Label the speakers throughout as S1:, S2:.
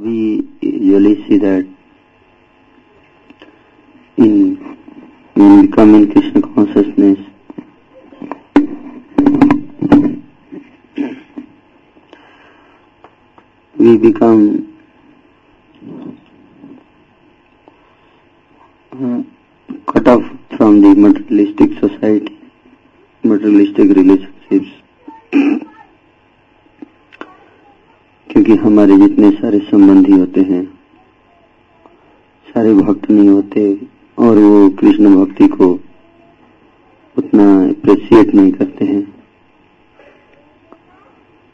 S1: we usually see that in in Krishna consciousness, we become cut off from the materialistic society, materialistic relationships. क्योंकि हमारे जितने सारे संबंधी होते हैं, सारे भक्त नहीं होते, और वो कृष्ण भक्ति को उतना अप्रिशिएट नहीं करते हैं।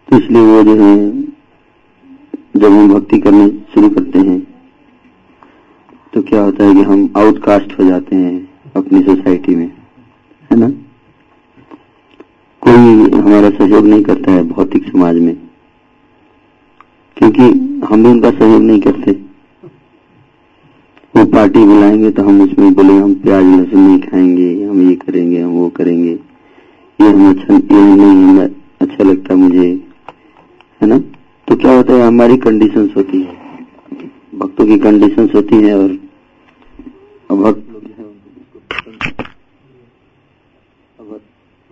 S1: तो इसलिए वो जो है, जब हम भक्ति करने शुरू करते हैं तो क्या होता है कि हम आउटकास्ट हो जाते हैं अपनी सोसाइटी में, है ना? कोई हमारा सहयोग नहीं करता है भौतिक समाज में। क्योंकि हम भी उनका सहयोग नहीं करते। वो पार्टी बुलाएँगे तो हम उसमें बोले हम प्याज लहसुन नहीं खाएँगे, हम ये करेंगे, हम वो करेंगे। ये हम अच्छा ये नहीं अच्छा लगता मुझे, है ना? तो क्या होता है, हमारी कंडीशंस होती है। भक्तों की कंडीशंस होती है और भक्त लोग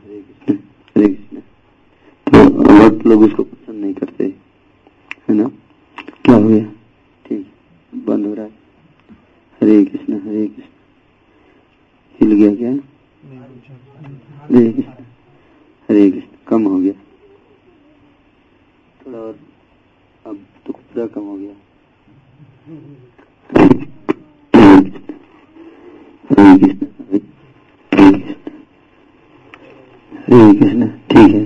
S1: हरे कृष्ण। हरे कृष्ण। तो भक्त लोग उसको है ना? क्या हो गया ठीक, बंद हो रहा है। हरे कृष्ण हरे कृष्ण। हिल गया क्या? हरे कृष्ण हरे कृष्ण, कम हो गया। थोड़ा और, अब तो पूरा कम हो गया। ठीक है।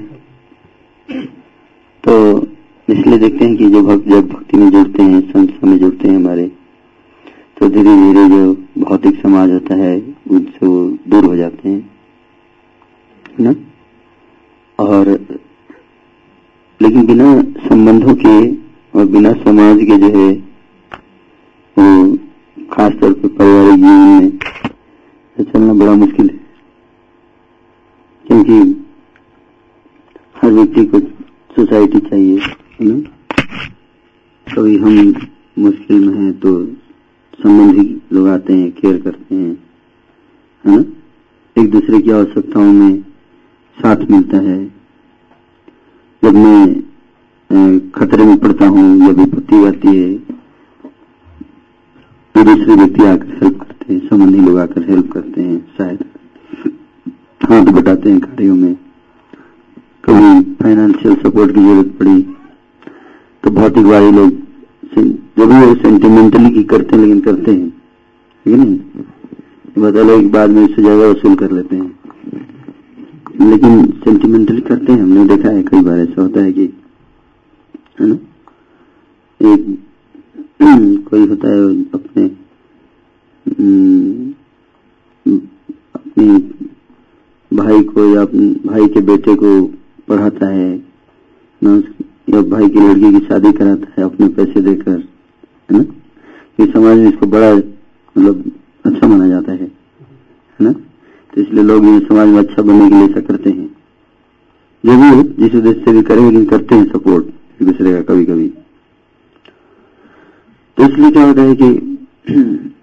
S1: तो इसलिए देखते हैं कि जो भक्त, जब भक्ति में जुड़ते हैं संस्था में जुड़ते हैं हमारे तो धीरे धीरे जो भौतिक समाज होता है, उनसे वो दूर हो जाते हैं ना? और लेकिन बिना संबंधों के और बिना समाज के जो है, वो खास तौर पर पारिवारिक जीवन में तो चलना बड़ा मुश्किल है। क्योंकि हर व्यक्ति को सोसाइटी चाहिए। कभी हम मुश्किल में हैं तो संबंधी लोग आते हैं केयर करते हैं, है ना? एक दूसरे की आवश्यकताओं में साथ मिलता है। जब मैं खतरे में पड़ता हूँ, या विपत्ति आती है तो दूसरे व्यक्ति आकर हेल्प करते हैं, संबंधी लोग आकर हेल्प करते हैं शायद हाथ बटाते हैं कार्यों में। कभी फाइनेंशियल सपोर्ट की ज़रूरत पड़ी तो भौतिकवादी लोग वो सेंटिमेंटली की करते हैं, लेकिन करते हैं। ठीक है नहीं बता लो एक बाद में इससे ज़्यादा वसूल कर लेते हैं। लेकिन सेंटिमेंटली करते हैं। हमने देखा है, कई बार ऐसा होता है कि, है ना? एक कोई होता है, अपने अपनी भाई को या भाई के बेटे को पढ़ाता है या भाई की लड़की की शादी कराता है, अपने पैसे देकर, है ना? ये समाज में इसको बड़ा मतलब अच्छा माना जाता है है ना? तो इसलिए लोग ये समाज में अच्छा बनने के लिए ऐसा करते हैं। जो भी जिस उद्देश्य से भी करें, लेकिन करते हैं सपोर्ट एक दूसरे का कभी कभी तो इसलिए क्या होता है कि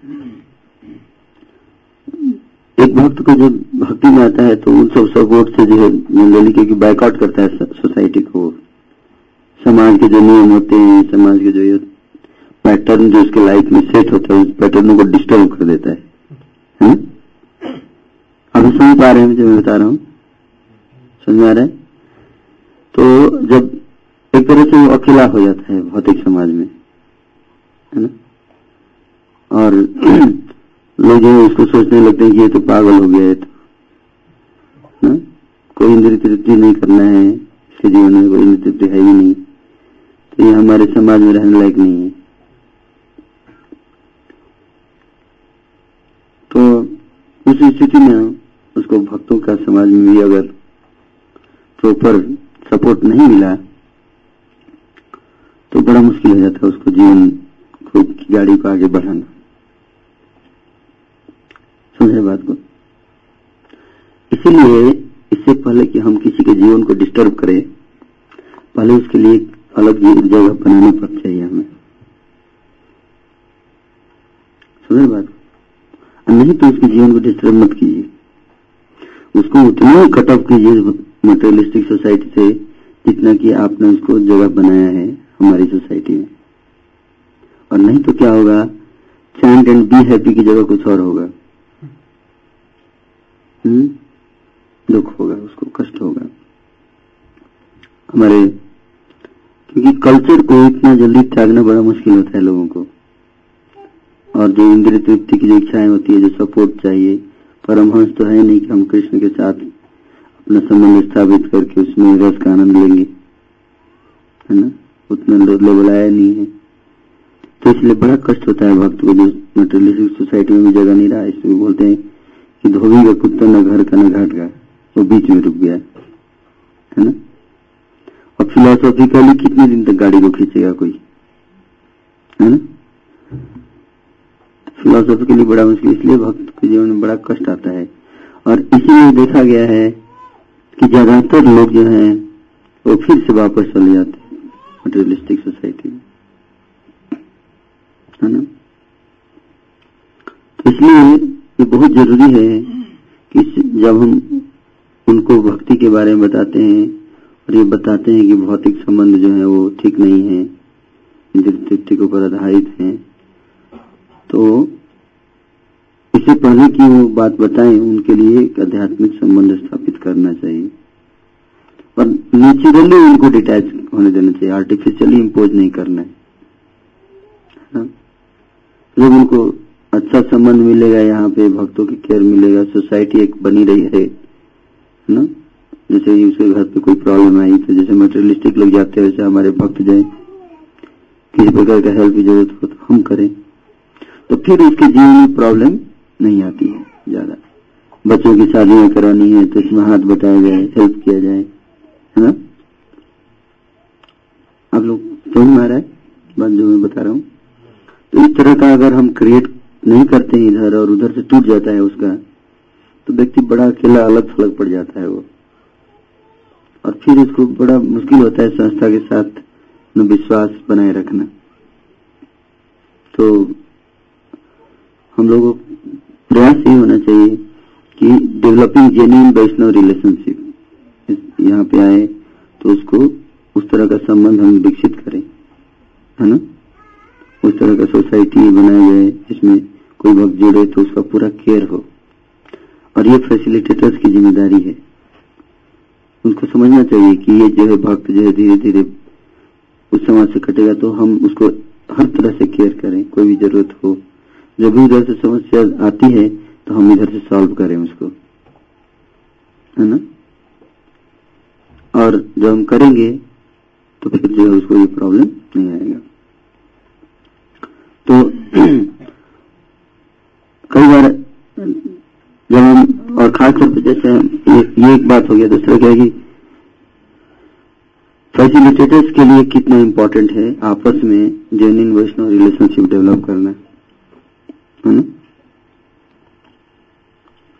S1: एक भक्त को जब भक्ति में आता है तो उन सब सपोर्ट से जो है जनरली क्योंकि बैकआउट करता है सोसाइटी को। समाज के जो नियम होते हैं, समाज के जो पैटर्न जो उसके लाइफ में सेट होता है, उस पैटर्न को डिस्टर्ब कर देता है। ना? अभी समझ पा रहे हैं जो मैं बता रहा हूँ। समझ आ रहा है? तो जब एक तरह से वो अकेला हो जाता है भौतिक समाज में, है ना? और लोग जो उसको सोचने लगते हैं कि ये तो पागल हो गया है तो ना? कोई इंद्र तृप्ति नहीं करना है, इसके जीवन में कोई इंद्र तृप्ति है ही नहीं। तो ये हमारे समाज में रहने लायक नहीं है। तो उस स्थिति में उसको भक्तों का समाज में भी अगर प्रॉपर सपोर्ट नहीं मिला तो बड़ा मुश्किल हो जाता है उसको जीवन को गाड़ी को आगे बढ़ाना। समझे बात को? इसीलिए इससे पहले कि हम किसी के जीवन को डिस्टर्ब करें, पहले उसके लिए अलग जगह बनाना पड़ चाहिए हमें। समझ बात? नहीं तो उसके जीवन को डिस्टर्ब मत कीजिए। उसको उतना कट ऑफ़ कीजिए मटेरियलिस्टिक सोसाइटी से जितना कि आपने उसको जगह बनाया है हमारी सोसाइटी में। और नहीं तो क्या होगा? चैंट एंड बी हैप्पी की जगह कुछ और होगा। हम्म? दुख होगा, उसको कष्ट होगा। हमारे क्योंकि कल्चर को इतना जल्दी त्यागना बड़ा मुश्किल होता है लोगों को। और जो इंद्रिय तृप्ति की जो इच्छाएँ होती है, जो सपोर्ट चाहिए, परमहंस तो है नहीं कि हम कृष्ण के साथ अपना संबंध स्थापित करके उसमें रस का आनंद लेंगे। है ना? उतना लेवल आया नहीं है। तो इसलिए बड़ा कष्ट होता है भक्त को जो मटेरियलिस्टिक सोसाइटी में भी जगह नहीं रहा, इसलिए बोलते हैं कि धोबी का कुत्ता न घर का न घाट का, वो बीच में रुक गया। है ना? और फिलोसॉफिकली कितने दिन तक गाड़ी को खींचेगा कोई? है? ना लिए बड़ा मुश्किल, इसलिए भक्त के जीवन में बड़ा कष्ट आता है। और इसीलिए देखा गया है कि ज़्यादातर लोग जो हैं, वो फिर से वापस चले जाते हैं मटेरियलिस्टिक सोसाइटी में। है ना? तो इसलिए ये बहुत ज़रूरी है कि जब हम उनको भक्ति के बारे में बताते हैं और ये बताते हैं कि भौतिक संबंध जो है वो ठीक नहीं है इंद्र के ऊपर आधारित है। तो इससे पहले की वो बात बताएँ, उनके लिए एक आध्यात्मिक संबंध स्थापित करना चाहिए। और नेचुरली उनको डिटैच होने देना चाहिए आर्टिफिशियली इम्पोज नहीं करना है। जब उनको अच्छा संबंध मिलेगा, यहाँ पे भक्तों की केयर मिलेगा सोसाइटी एक बनी रही, है ना? जैसे ही उसके घर पे कोई प्रॉब्लम आई तो जैसे मटेरियलिस्टिक लोग जाते हैं, वैसे हमारे भक्त जाए। किसी प्रकार का हेल्प की ज़रूरत हो तो हम करें। तो फिर उसके जीवन में प्रॉब्लम नहीं आती है, ज़्यादा। बच्चों की शादियाँ करानी है तो इसमें हाथ बटाया जाए हेल्प किया जाए। है ना? आप लोग समझ में आ रहा है? बात जो मैं बता रहा हूँ। तो इस तरह का अगर हम क्रिएट नहीं करते हैं इधर और उधर से टूट जाता है उसका तो व्यक्ति बड़ा अकेला अलग थलग पड़ जाता है वो। और फिर उसको बड़ा मुश्किल होता है संस्था के साथ विश्वास बनाए रखना। तो हम लोगों को प्रयास ये होना चाहिए कि डेवलपिंग जेन्यून वैष्णव रिलेशनशिप यहाँ पे आए तो उसको उस तरह का संबंध हम विकसित करें, है ना? उस तरह का सोसाइटी बनाया जाए जिसमें कोई भक्त जुड़े तो उसका पूरा केयर हो। और ये फैसिलिटेटर्स की ज़िम्मेदारी है। उनको समझना चाहिए कि ये जो है भक्त जो है धीरे धीरे उस समाज से कटेगा तो हम उसको हर तरह से केयर करें, कोई भी ज़रूरत हो। जब भी उधर से समस्या आती है तो हम इधर से सॉल्व करें उसको। है ना? और जब हम करेंगे तो फिर जो है उसको ये प्रॉब्लम नहीं आएगा। तो कई बार हम और खासतौर पर जैसे ये, एक बात हो गया दूसरा क्या कि फैसिलिटेटर्स के लिए कितना इम्पोर्टेंट है आपस में जेन्यून वैष्णव रिलेशनशिप डेवलप करना? है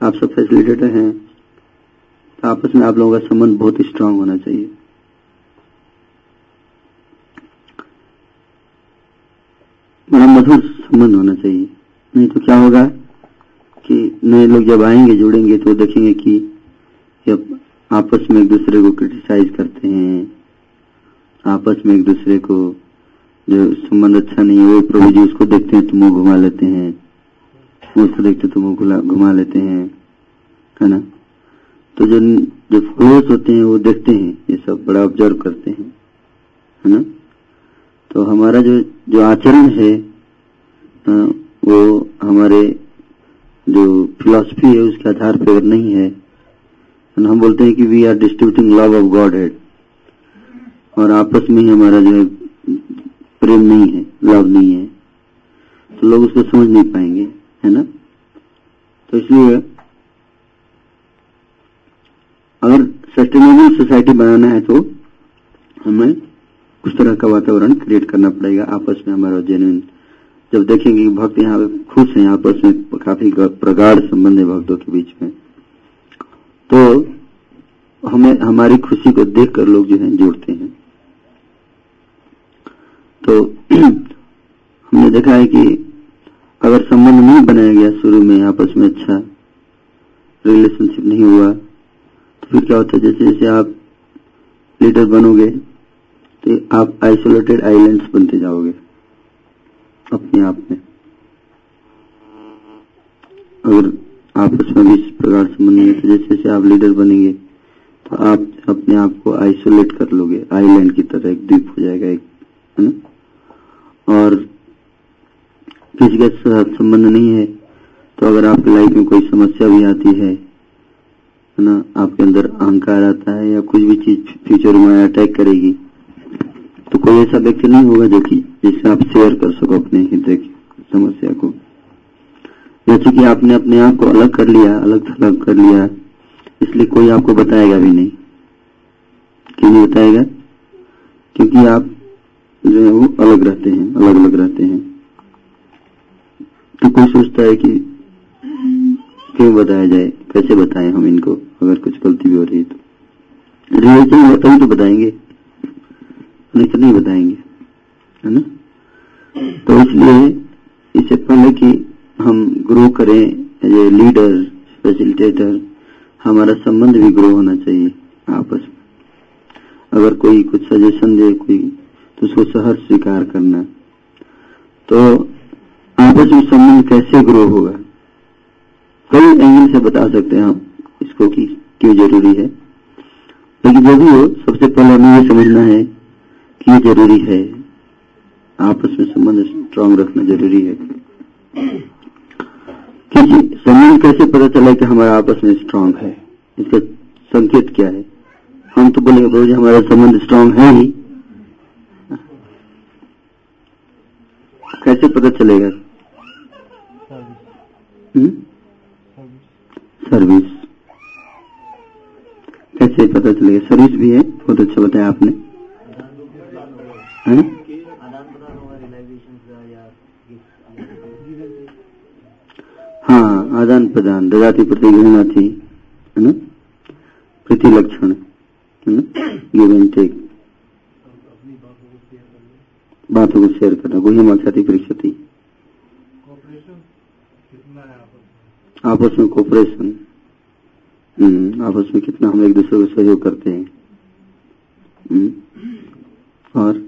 S1: आप सब फैसिलिटेटर हैं तो आपस में आप लोगों का संबंध बहुत स्ट्रांग होना चाहिए। बड़ा मधुर संबंध होना चाहिए। नहीं तो क्या होगा? कि नए लोग जब आएँगे, जुड़ेंगे तो देखेंगे कि जब आपस में एक दूसरे को क्रिटिसाइज करते हैं, आपस में एक दूसरे को जो संबंध अच्छा नहीं है, वो प्रभु जी उसको देखते हैं तो मुँह घुमा लेते हैं। उसको देखते तो मुँह घुमा लेते हैं, है ना? तो जो जो फॉलोअर्स होते हैं, वो देखते हैं, ये सब बड़ा ऑब्ज़र्व करते हैं, है ना? तो हमारा जो जो आचरण है वो हमारे जो फिलॉसफी है, उसके आधार पर नहीं है तो हम बोलते हैं कि we are distributing love of godhead और आपस में ही हमारा जो है, प्रेम नहीं है लव नहीं है। तो लोग उसको समझ नहीं पाएँगे, है ना? तो इसलिए अगर सस्टेनेबल सोसाइटी बनाना है तो हमें उस तरह का वातावरण क्रिएट करना पड़ेगा, आपस में हमारा जेन्यून जब देखेंगे भक्त यहाँ पे खुश है, आपस में काफ़ी प्रगाढ़ संबंध है भक्तों के बीच में तो हमें, हमारी खुशी को देखकर लोग जो है जुड़ते हैं। तो हमने देखा है कि अगर संबंध नहीं बनाया गया शुरू में, आपस में अच्छा रिलेशनशिप नहीं हुआ तो फिर क्या होता है? जैसे जैसे आप लीडर बनोगे तो आप आइसोलेटेड आइलैंड्स बनते जाओगे। अपने आप में। अगर आपस में भी इस प्रकार संबंध नहीं है तो जैसे जैसे आप लीडर बनेंगे तो आप अपने आप को आइसोलेट कर लोगे। आइलैंड की तरह एक द्वीप हो जाएगा एक, है ना? और किसी के साथ संबंध नहीं है तो अगर आपकी लाइफ में कोई समस्या भी आती है है ना, आपके अंदर अहंकार आता है या कुछ भी चीज़ फ्यूचर में अटैक करेगी कोई ऐसा व्यक्ति नहीं होगा जो कि जिससे आप शेयर कर सको अपने हृदय की समस्या को। जैसे कि आपने अपने आप को अलग कर लिया, अलग थलग कर लिया इसलिए कोई आपको बताएगा भी नहीं। क्यों नहीं बताएगा? क्योंकि आप जो है वो अलग रहते हैं अलग अलग रहते हैं। तो कोई सोचता है कि क्यों बताया जाए? कैसे बताएँ हम इनको, अगर कुछ गलती भी हो रही है तो? रिलेशन होता ही तो बताएँगे। नहीं तो नहीं बताएँगे, है ना? तो इसलिए इससे पहले कि हम ग्रो करें एज ए लीडर फैसिलिटेटर हमारा संबंध भी ग्रो होना चाहिए आपस में। अगर कोई कुछ सजेशन दे, कोई तो उसको सहर स्वीकार करना। तो आपस में संबंध कैसे ग्रो होगा? कई एंगल से बता सकते हैं हम इसको कि क्यों ज़रूरी है। लेकिन जो भी हो, सबसे पहले हमें ये समझना है ये ज़रूरी है? आपस में संबंध स्ट्रांग रखना ज़रूरी है। किसी संबंध कैसे पता चला कि हमारा आपस में स्ट्रांग है? इसका संकेत क्या है? हम तो बोलेंगे, प्रभु जी, हमारा संबंध स्ट्रांग है ही। कैसे पता चलेगा? हम्म? सर्विस कैसे पता चलेगा? सर्विस भी है, बहुत अच्छा बताया आपने। है हाँ आदान प्रदान ददाती प्रतिग्रहणा थी है ना? प्रति लक्षण गिव एंड टेक बातों को शेयर करना वही मक्षति परीक्षति आपस में कोऑपरेशन हम्म, आपस में कितना हम एक दूसरे को सहयोग करते हैं। हम्म, और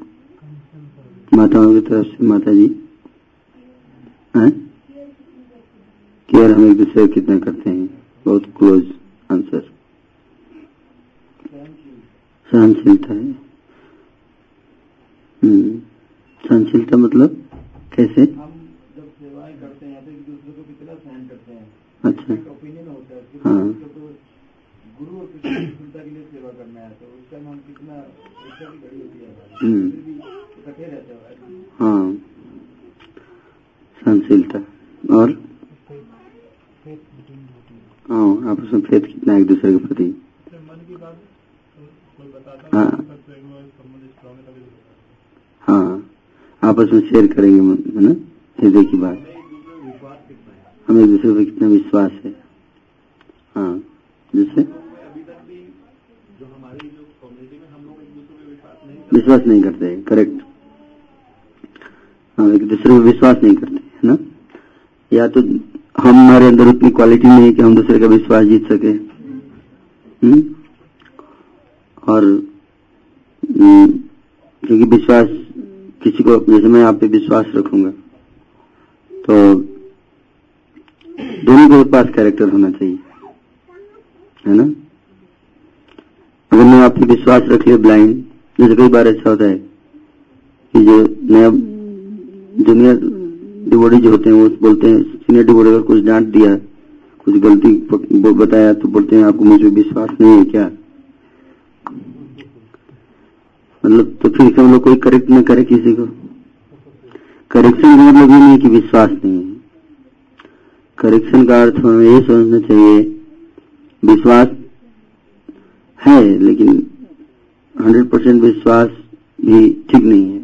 S1: माताओं की तरफ़ से माता जी केयर हम एक दूसरे कितना करते हैं? बहुत क्लोज आंसर सहनशीलता है। हम्म, सहनशीलता मतलब कैसे?
S2: हम जब सेवाएँ करते हैं तो
S1: अच्छा।
S2: है। गुरु और की लिए सेवा करना है तो कितना है हैं।
S1: सहनशीलता। और? हाँ आपस में फेथ कितना एक दूसरे के प्रति? हाँ।
S2: हाँ।
S1: आपस में शेयर करेंगे, है ना? हृदय की बात। हमें एक दूसरे पर कितना विश्वास है। हाँ। जिससे
S2: अभी तक भी जो हमारी जो कम्युनिटी में हम लोग एक दूसरे पे विश्वास नहीं
S1: विश्वास नहीं करते। करेक्ट हम एक दूसरे पे विश्वास नहीं करते है ना? या तो हम हमारे अंदर उतनी क्वालिटी नहीं है कि हम दूसरे का विश्वास जीत सके। हम्म? और हम्म, क्योंकि विश्वास किसी को जैसे मैं आप पे विश्वास रखूँगा। तो दोनों के पास कैरेक्टर होना चाहिए है ना? अगर मैं आप पे विश्वास रख लिया ब्लाइंड जैसे कई बार ऐसा होता है कि जो नया जूनियर डिवोडी जो होते हैं, वो बोलते हैं, सीनियर डिवोडी अगर कुछ डांट दिया, कुछ गलती बताया तो बोलते हैं, आपको मुझे विश्वास नहीं है क्या? मतलब तो फिर हम लोग कोई करेक्ट न करे किसी को। करेक्शन का मतलब ये नहीं कि विश्वास नहीं है। करेक्शन का अर्थ हमें ये समझना चाहिए, विश्वास है, लेकिन हंड्रेड परसेंट विश्वास भी ठीक नहीं है।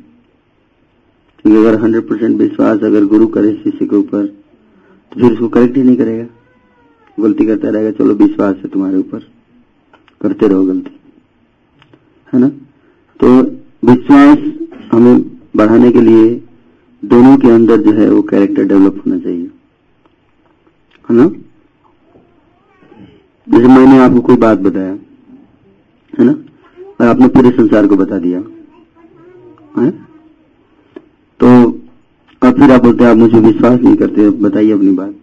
S1: क्योंकि अगर हंड्रेड परसेंट विश्वास अगर गुरु करे शिष्य के ऊपर तो फिर उसको करेक्ट ही नहीं करेगा। गलती करता रहेगा, चलो विश्वास है तुम्हारे ऊपर। करते रहो गलती। है ना? तो विश्वास हमें बढ़ाने के लिए दोनों के अंदर जो है वो कैरेक्टर डेवलप होना चाहिए। है ना? जैसे मैंने आपको कोई बात बताया, है ना? और आपने पूरे संसार को बता दिया। है? तो और फिर आप बोलते आप मुझे विश्वास नहीं करते बताइए अपनी बात।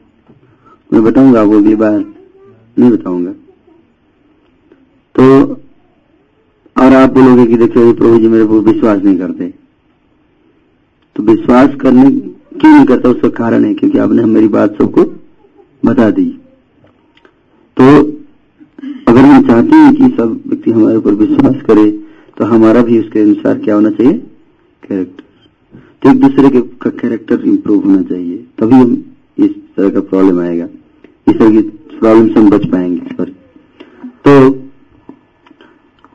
S1: मैं बताऊँगा आपको अगली बार नहीं बताऊँगा। तो और आप बोलोगे कि देखिए प्रभु जी मेरे को विश्वास नहीं करते। तो विश्वास करने क्यों नहीं करता? उसका कारण है, क्योंकि आपने मेरी बात सबको बता दी। तो अगर हम चाहते हैं कि सब व्यक्ति हमारे ऊपर विश्वास करे तो हमारा भी उसके अनुसार क्या होना चाहिए? तो एक दूसरे के का कैरेक्टर इंप्रूव होना चाहिए, तभी हम इस तरह का प्रॉब्लम आएगा। इस तरह की प्रॉब्लम से हम बच पाएँगे सॉरी तो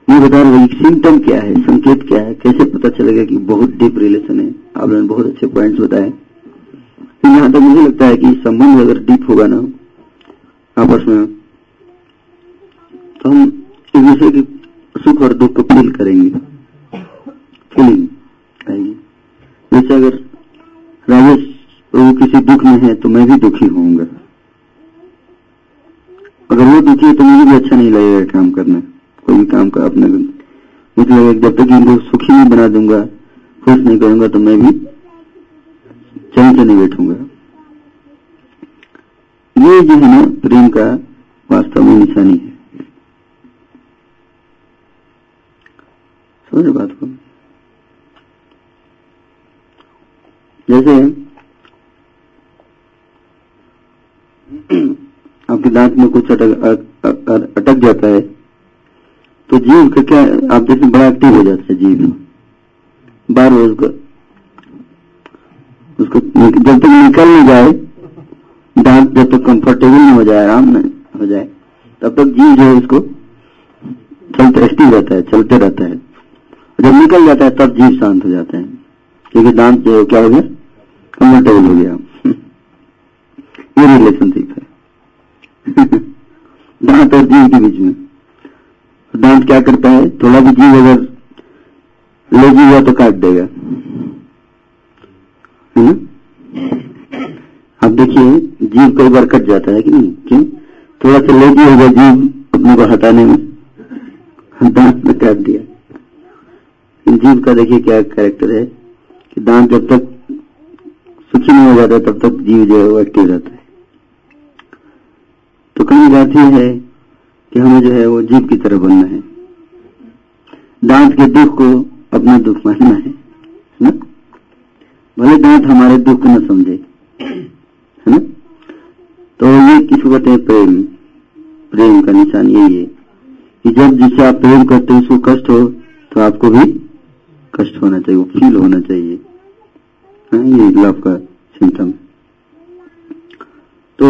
S1: मैं बता रहा हूँ सिम्टम क्या है, संकेत क्या है, कैसे पता चलेगा कि बहुत डीप रिलेशन है? आपने बहुत अच्छे पॉइंट्स बताए। तो यहाँ तक मुझे लगता है कि संबंध अगर डीप होगा ना, आपस में तो हम एक दूसरे के सुख और दुख को फील करेंगे। फीलिंग आएगी जैसे अगर राजेश प्रभु किसी दुख में है तो मैं भी दुखी होऊँगा। अगर वो दुखी है तो मुझे भी अच्छा नहीं लगेगा काम करना। कोई भी काम का अपने मुझे लगेगा। जब तक इनको सुखी नहीं बना दूँगा, खुश नहीं करूँगा तो मैं भी चैन से नहीं बैठूँगा। ये जो है ना, प्रेम का वास्तव में निशानी है। समझ बात को? जैसे आपके दांत में कुछ अटक अटक जाता है तो जीव का क्या, आप जैसे बड़ा एक्टिव हो जाता है जीव बार बार उसको उसको जब तक निकल नहीं जाए, दांत जब तक कंफर्टेबल नहीं हो जाए, आराम नहीं हो जाए, तब तक जीव जो है उसको चलते एक्टिव रहता है, चलते रहता है। जब निकल जाता है, तब जीव शांत हो जाता है, क्योंकि दांत जो क्या हो गया? कंफर्टेबल हो गया। ये रिलेशनशिप है। दांत और जीव के बीच में। दांत क्या करता है? थोड़ा भी जीव अगर लेजी हुआ तो काट देगा। है ना? अब देखिए, जीव कई बार कट जाता है कि नहीं? क्यों? थोड़ा सा लेजी होगा जीव अपने को हटाने में। दांत में काट दिया। जीव का देखिए क्या कैरेक्टर है कि दांत जब तक सुखी नहीं हो जाता तब तक जीव जो है वो एक्टिव रहता है। तो कहीं यह है कि हमें जो है वो जीव की तरह बनना है। दांत के दुख को अपना दुख मानना है ना? भले दांत हमारे दुख को न समझे, है ना? तो ये किसको कहते हैं? प्रेम। प्रेम का निशान यही है कि जब जिससे आप प्रेम करते हैं, उसको कष्ट हो तो आपको भी कष्ट होना चाहिए, वो फील होना चाहिए। ये लव का सिम्टम तो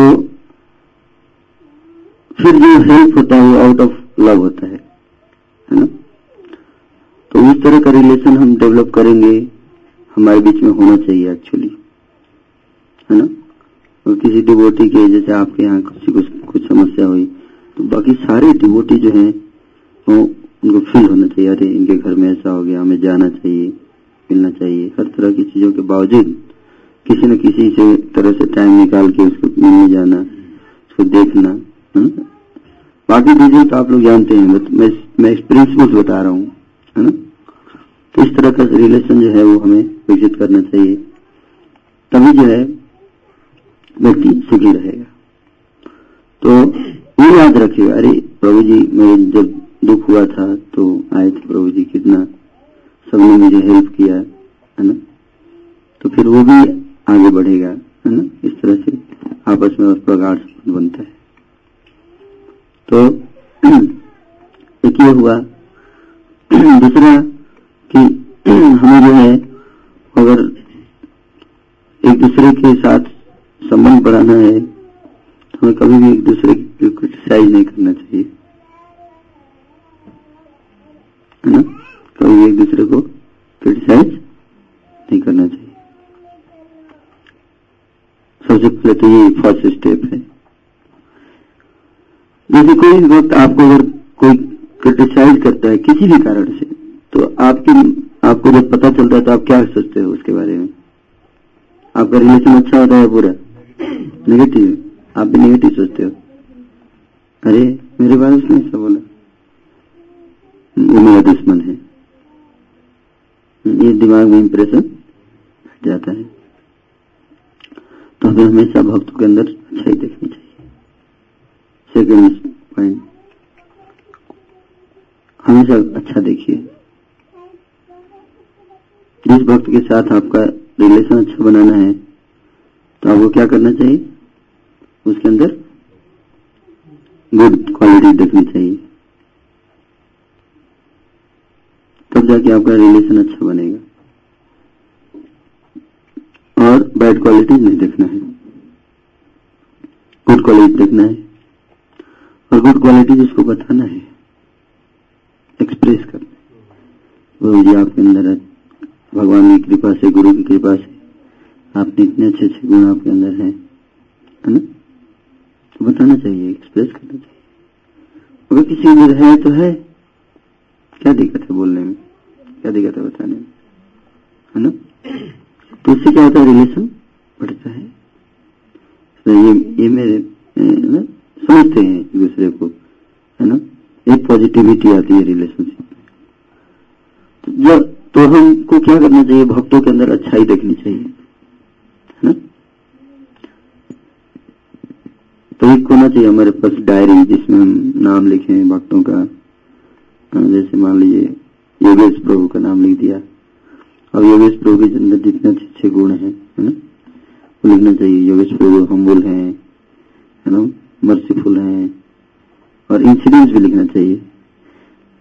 S1: फिर जो हेल्प होता है, वो आउट ऑफ़ लव होता है है ना? तो इस तरह का रिलेशन हम डेवलप करेंगे, हमारे बीच में होना चाहिए एक्चुअली है ना? और किसी डिवोटी के, जैसे आपके यहाँ किसी को कुछ समस्या हुई तो बाकी सारे डिवोटी जो हैं, वो उनको फील होना चाहिए, अरे इनके घर में ऐसा हो गया, हमें जाना चाहिए। मिलना चाहिए। हर तरह की चीज़ों के बावजूद किसी न किसी से तरह से टाइम निकाल के उसको मिलने जाना, उसको देखना, है? बाकी चीज़ें तो आप लोग जानते हैं मैं मैं एक्सपीरियंस बता रहा हूँ, है ना? तो इस तरह का रिलेशन जो है वो हमें विकसित करना चाहिए। तभी जो है व्यक्ति सुखी रहेगा। तो ये याद रखिएगा, अरे प्रभु जी मेरे जब दुख हुआ था तो आए थे प्रभु जी, कितना सबने मुझे हेल्प किया है ना? तो फिर वो भी आगे बढ़ेगा, है ना? इस तरह से आपस में संबंध बनता है। तो एक ये हुआ। दूसरा कि हमें जो है अगर एक दूसरे के साथ संबंध बढ़ाना है तो हमें कभी भी एक दूसरे की क्रिटिसाइज नहीं करना चाहिए। है ना? कभी एक दूसरे को क्रिटिसाइज नहीं करना चाहिए। सबसे पहले तो ये फ़र्स्ट स्टेप है। जैसे कोई वक्त आपको अगर कोई क्रिटिसाइज करता है किसी भी कारण से तो आपकी, आपको जब पता चलता है तो आप क्या सोचते हो उसके बारे में? आपका रिलेशन अच्छा होता है पूरा नेगेटिव आप भी नेगेटिव सोचते हो। अरे, मेरे बारे में ऐसा बोला। वो मेरा दुश्मन है। ये दिमाग में इंप्रेशन बैठ जाता है। तो हमें हमेशा भक्तों के अंदर अच्छाई देखनी चाहिए। सेकेंड पॉइंट हमेशा अच्छा देखिए। जिस भक्त के साथ आपका रिलेशन अच्छा बनाना है तो आपको क्या करना चाहिए? उसके अंदर गुड क्वालिटी देखनी चाहिए। तब जाके आपका रिलेशन अच्छा बनेगा। और बैड क्वालिटी नहीं देखना है। गुड क्वालिटी देखना है। और गुड क्वालिटी जिसको बताना है। एक्सप्रेस करना वो जी आपके अंदर है। भगवान की कृपा से, गुरु की कृपा से। आपने इतने अच्छे अच्छे गुण आपके अंदर हैं। है ना? तो बताना चाहिए एक्सप्रेस करना चाहिए। अगर किसी में है तो है। क्या दिक्कत है बोलने में? क्या दिक्कत है बताने? है ना? तो उससे क्या होता है रिलेशन बढ़ता है। तो ये ये मेरे ना, समझते हैं एक दूसरे को। है ना? एक पॉजिटिविटी आती है रिलेशनशिप में। तो जब तो हमको क्या करना चाहिए? भक्तों के अंदर अच्छाई देखनी चाहिए। है ना? तो एक होना चाहिए हमारे पास डायरी जिसमें हम नाम लिखें भक्तों का। जैसे मान लीजिए योगेश प्रभु का नाम लिख दिया। और योगेश प्रभु के अंदर जितने अच्छे अच्छे गुण हैं ना? वो लिखना चाहिए, योगेश प्रभु हम्बुल हैं, है ना? मर्सीफुल हैं, और इंसिडेंट्स भी लिखना चाहिए।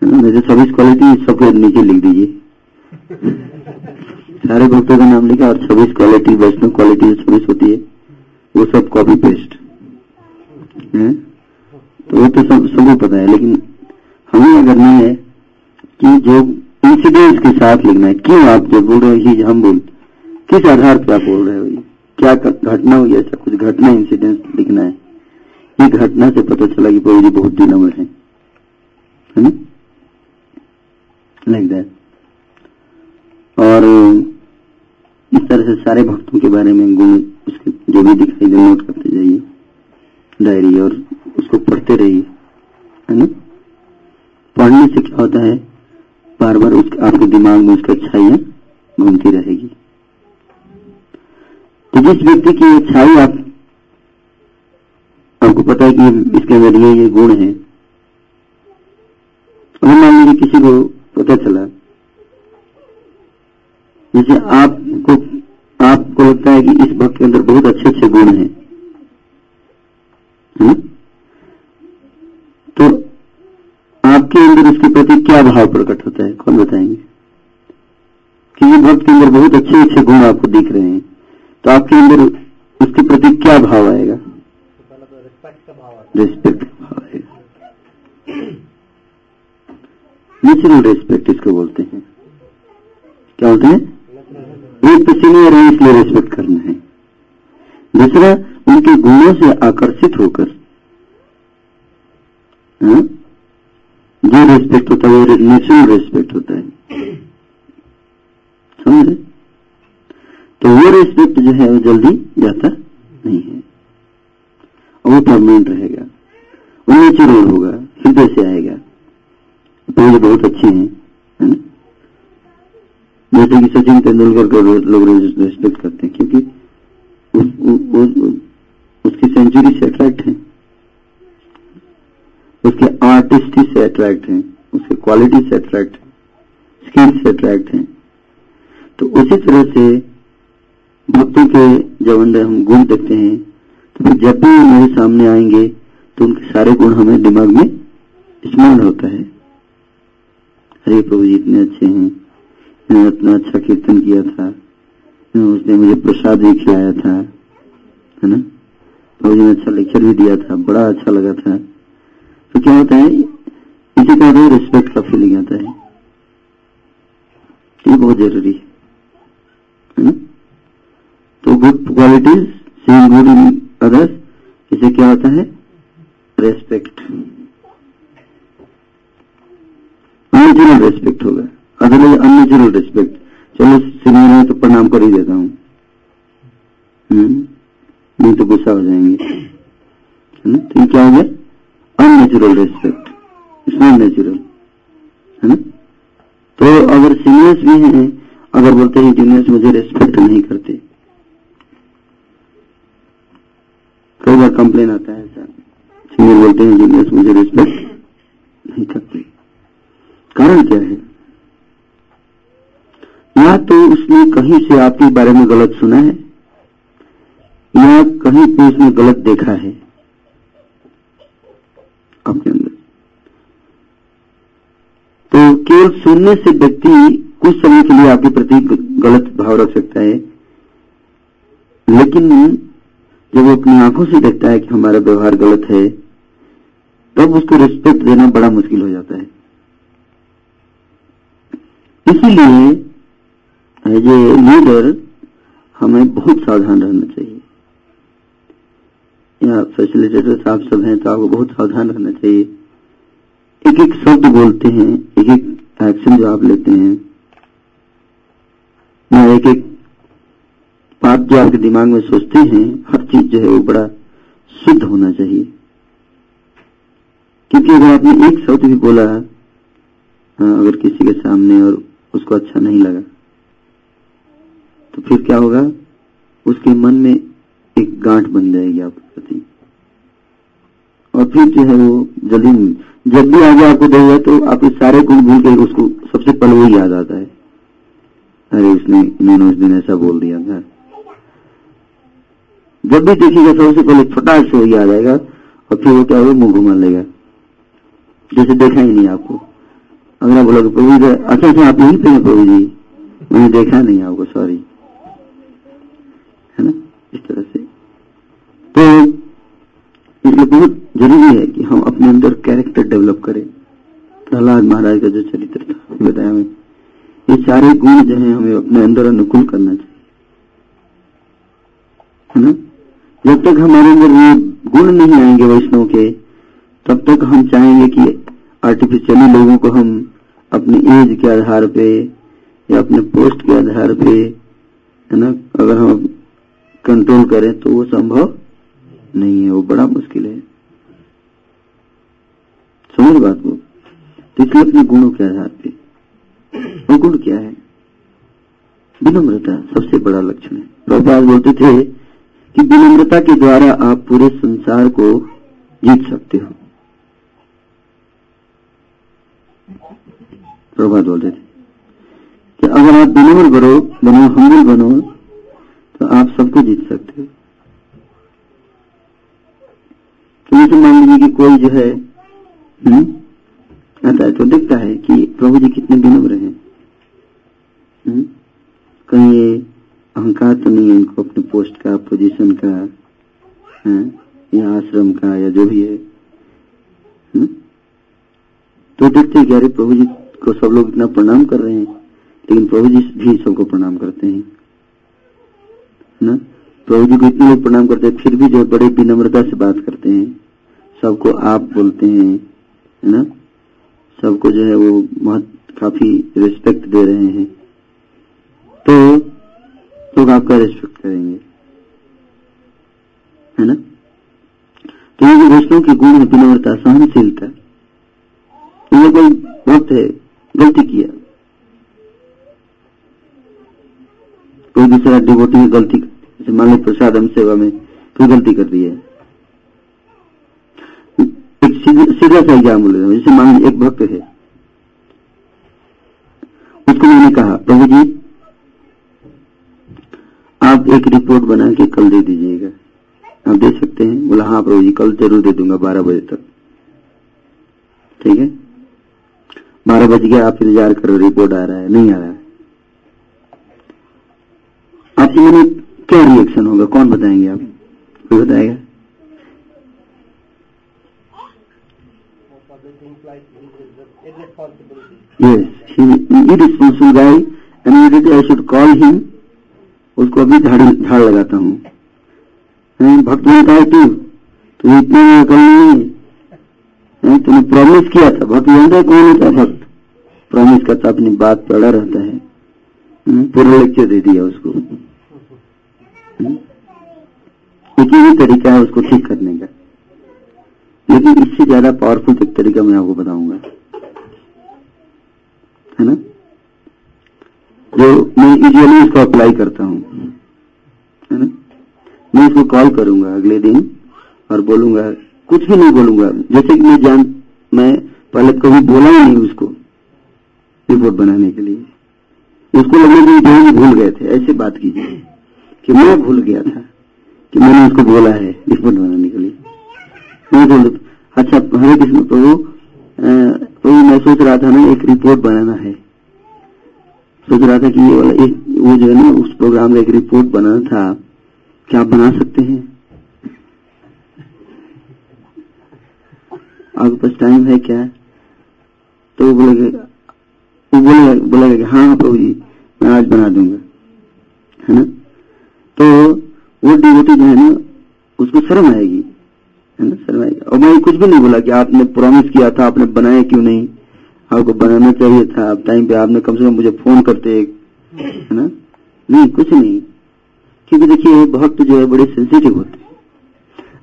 S1: जैसे सर्विस क्वालिटी सबके नीचे लिख दीजिए। सारे भक्तों का नाम लिखा और छब्बीस क्वालिटी वैष्णव क्वालिटी जो छब्बीस होती है, वो सब कॉपी पेस्ट है? तो वो तो सब, सबको पता है, लेकिन हमें अगर नहीं है कि जो इंसिडेंट्स के साथ लिखना है। क्यों आप जो बोल रहे हो हम बोल किस आधार पर आप बोल रहे हो क्या घटना हुई ऐसा कुछ घटना इंसिडेंट लिखना है। ये घटना से पता चला कि प्रभु जी बहुत दिनों में है। लाइक दैट और, इस तरह से सारे भक्तों के बारे में गुण उसके जो भी दिखाई दे नोट करते जाइए। डायरी और उसको पढ़ते रहिए। है ना? पढ़ने से क्या होता है? बार बार उस आपके दिमाग में उसकी अच्छाइयाँ घूमती रहेगी। तो जिस व्यक्ति की अच्छाई आप आपको पता है कि इसके अंदर ये ये गुण है, अगर मान लीजिए किसी को पता चला, जैसे आपको आपको लगता है कि इस भक्त के अंदर बहुत अच्छे अच्छे गुण है तो आपके अंदर उसके प्रति क्या भाव प्रकट होता है? कौन बताएँगे? कि ये भक्त के अंदर बहुत अच्छे अच्छे गुण आपको दिख रहे हैं। तो आपके अंदर उसके प्रति क्या भाव आएगा? रिस्पेक्ट का भाव आएगा। नेचुरल रेस्पेक्ट इसको बोलते हैं। क्या बोलते हैं? एक तो सीनियर है इसलिए रेस्पेक्ट करना है। दूसरा, उनके गुणों से आकर्षित होकर हाँ? जो रेस्पेक्ट होता है, वो नेचुरल रेस्पेक्ट होता है। समझे? तो वो रेस्पेक्ट जो है, वो जल्दी जाता नहीं है। और वो परमानेंट रहेगा। वो नेचुरल होगा, हृदय से आएगा। तो बहुत अच्छे हैं जैसे कि सचिन तेंदुलकर को लोग रेस्पेक्ट करते हैं, क्योंकि उस, उस, उस, उसकी सेंचुरी से अट्रैक्ट है उसके से अट्रैक्ट हैं उसके क्वालिटी से अट्रैक्ट स्किल से अट्रैक्ट हैं। तो उसी तरह से भक्तों के जब अंदर हम गुण देखते हैं तो फिर जब भी मेरे सामने आएँगे तो उनके सारे गुण हमें दिमाग में स्मरण होता है। अरे प्रभु जी, इतने अच्छे हैं। इन्होंने इतना अच्छा कीर्तन किया था। उसने मुझे प्रसाद भी खिलाया था, है ना? प्रभु जी ने अच्छा लेक्चर भी दिया था, बड़ा अच्छा लगा था। तो क्या होता है? इसी का है रिस्पेक्ट का फीलिंग आता है। ये बहुत ज़रूरी है। तो good qualities seeing good in others इसे क्या होता है? रेस्पेक्ट नेचुरल रेस्पेक्ट होगा। अदरवाइज़ अननेचुरल रेस्पेक्ट चलो सीनियर है तो प्रणाम कर ही देता हूँ। नहीं तो गुस्सा हो जाएँगे। तो क्या हो गया? Unnatural respect it's not natural है ना तो अगर सीनियर्स भी हैं, अगर बोलते हैं जूनियर्स मुझे रेस्पेक्ट नहीं करते। कई बार कंप्लेन आता है ऐसा। सीनियर बोलते हैं जूनियर्स मुझे रिस्पेक्ट नहीं करते। कारण क्या है? या तो उसने कहीं से आपके बारे में गलत सुना है, या कहीं पे उसने गलत देखा है। अपने अंदर। तो केवल सुनने से व्यक्ति कुछ समय के लिए आपके प्रति गलत भाव रख सकता है, लेकिन जब वो अपनी आँखों से देखता है कि हमारा व्यवहार गलत है, तब उसको रिस्पेक्ट देना बड़ा मुश्किल हो जाता है। इसीलिए ए लीडर हमें बहुत सावधान रहना चाहिए। या फैसिलिटेटर साहब सब हैं तो आपको बहुत सावधान रहना चाहिए। एक एक शब्द बोलते हैं, एक एक एक्शन जो आप लेते हैं। या एक एक बात जो आपके दिमाग में सोचते हैं, हर चीज़ जो है वो बड़ा शुद्ध होना चाहिए। क्योंकि अगर आपने एक शब्द भी बोला अगर किसी के सामने और उसको अच्छा नहीं लगा तो फिर क्या होगा? उसके मन में एक गांठ बन जाएगी प्रति और फिर जो है वो जल्दी जब भी आगे आपको देगा तो आपके सारे गुण भूल के उसको सबसे पहले वही याद आता है। अरे उसने इन्होंने उस दिन ऐसा बोल दिया था। जब भी देखिएगा सबसे पहले फटाक से वही आ जाएगा और फिर वो क्या होगा, मुँह घुमा लेगा। जैसे देखा ही नहीं आपको। अगर आप बोलोगे प्रभु जी अच्छा अच्छा आप यहीं पे प्रभु जी। मैंने देखा नहीं आपको सॉरी है ना? इस तरह से। तो इसलिए बहुत ज़रूरी है कि हम अपने अंदर कैरेक्टर डेवलप करें। प्रहलाद महाराज का जो चरित्र था बताया हमें। ये सारे गुण जो है, हमें अपने अंदर अनुकूल करना चाहिए। है ना? जब तक हमारे अंदर ये गुण नहीं आएँगे वैष्णव के, तब तक हम चाहेंगे कि आर्टिफिशियली लोगों को हम अपने एज के आधार पे या अपने पोस्ट के आधार पे, है ना, अगर हम कंट्रोल करें तो वो संभव नहीं है, वो बड़ा मुश्किल है। समझ बात को? तो इसलिए अपने गुणों के आधार पे। वो गुण क्या है? विनम्रता सबसे बड़ा लक्षण है। प्रभुपाद बोलते थे कि विनम्रता के द्वारा आप पूरे संसार को जीत सकते हो। प्रभात बोलते थे कि अगर आप विनम्र बनो बनो हम्बल बनो तो आप सबको जीत सकते हो। तो जैसे मान लीजिए कि कोई जो है हम्म, आता है तो देखता है कि प्रभु जी कितने विनम्र हैं। हम्म, कहीं ये अहंकार तो नहीं है इनको अपने पोस्ट का पोजीशन का है या आश्रम का या जो भी है। हुँ? तो देखते हैं अरे प्रभु जी को सब लोग इतना प्रणाम कर रहे हैं लेकिन प्रभु जी भी सबको प्रणाम करते हैं। ना? प्रभु जी को इतने लोग प्रणाम करते हैं, फिर भी जो बड़े विनम्रता से बात करते हैं, सबको आप बोलते हैं, है ना? सबको जो है वो बहुत काफ़ी रिस्पेक्ट दे रहे हैं। तो लोग आपका रिस्पेक्ट करेंगे, है ना? तो ये वैष्णव के गुण है, विनम्रता, सहनशीलता ये कोई वक्त है, गलती किया। कोई दूसरा डिवोटी में गलती जैसे मान लो प्रसाद हम सेवा में कोई गलती कर दी है? एक सीधा सा एग्ज़ाम बोल रहा हूँ? जैसे मान लो एक भक्त है। उसको मैंने कहा, प्रभु जी, आप एक रिपोर्ट बना के कल दे दीजिएगा। आप दे सकते हैं? बोला हाँ प्रभु जी, कल ज़रूर दे दूँगा, बारह बजे तक। ठीक है? बारह बज गया, आप इंतज़ार करो, रिपोर्ट आ रहा है, नहीं आ रहा है। आपसे मैंने क्या रिएक्शन होगा? कौन बताएँगे आप? कोई बताएगा? उसको अभी झाड़ लगाता हूँ। भक्त बनता है तू? तू इतने अकल नहीं प्रॉमिस किया था। भक्त जानता है, कौन होता है भक्त? प्रॉमिस करता, अपनी बात पड़ा रहता है। पूरा लेक्चर दे दिया उसको। एक ही तरीका है उसको ठीक करने का। लेकिन इससे ज़्यादा पावरफुल एक तरीका मैं आपको बताऊँगा। है ना? जो मैं यूजुअली इसको अप्लाई करता हूँ। है ना? मैं इसको कॉल करूँगा अगले दिन और बोलूँगा, कुछ भी नहीं बोलूँगा। जैसे कि मैं जान, मैं पहले कभी बोला ही नहीं उसको रिपोर्ट बनाने के लिए। उसको जो भूल गए थे, ऐसे बात कीजिए। कि मैं भूल गया था कि मैंने उसको बोला है रिपोर्ट बनाने के लिए। मैं बोल अच्छा हरे कृष्ण प्रभु प्रभु, मैं सोच रहा था ना, एक रिपोर्ट बनाना है। सोच रहा था कि ये वाला एक वो जो है ना, उस प्रोग्राम में एक रिपोर्ट बनाना था। क्या आप बना सकते हैं? आपके पास टाइम है क्या? तो वो बोलेगा वो बोलेगा बोलेगा हाँ प्रभु जी, मैं आज बना दूँगा। है ना? तो वो डिवोटी जो है ना उसको शर्म आएगी है ना शर्म आएगी। और मैं कुछ भी नहीं बोला कि आपने प्रॉमिस किया था आपने बनाया क्यों नहीं? आपको बनाना चाहिए था आप टाइम पे आपने कम से कम मुझे फ़ोन करते है ना? नहीं कुछ नहीं। क्योंकि देखिए भक्त जो है बड़े सेंसिटिव होते हैं।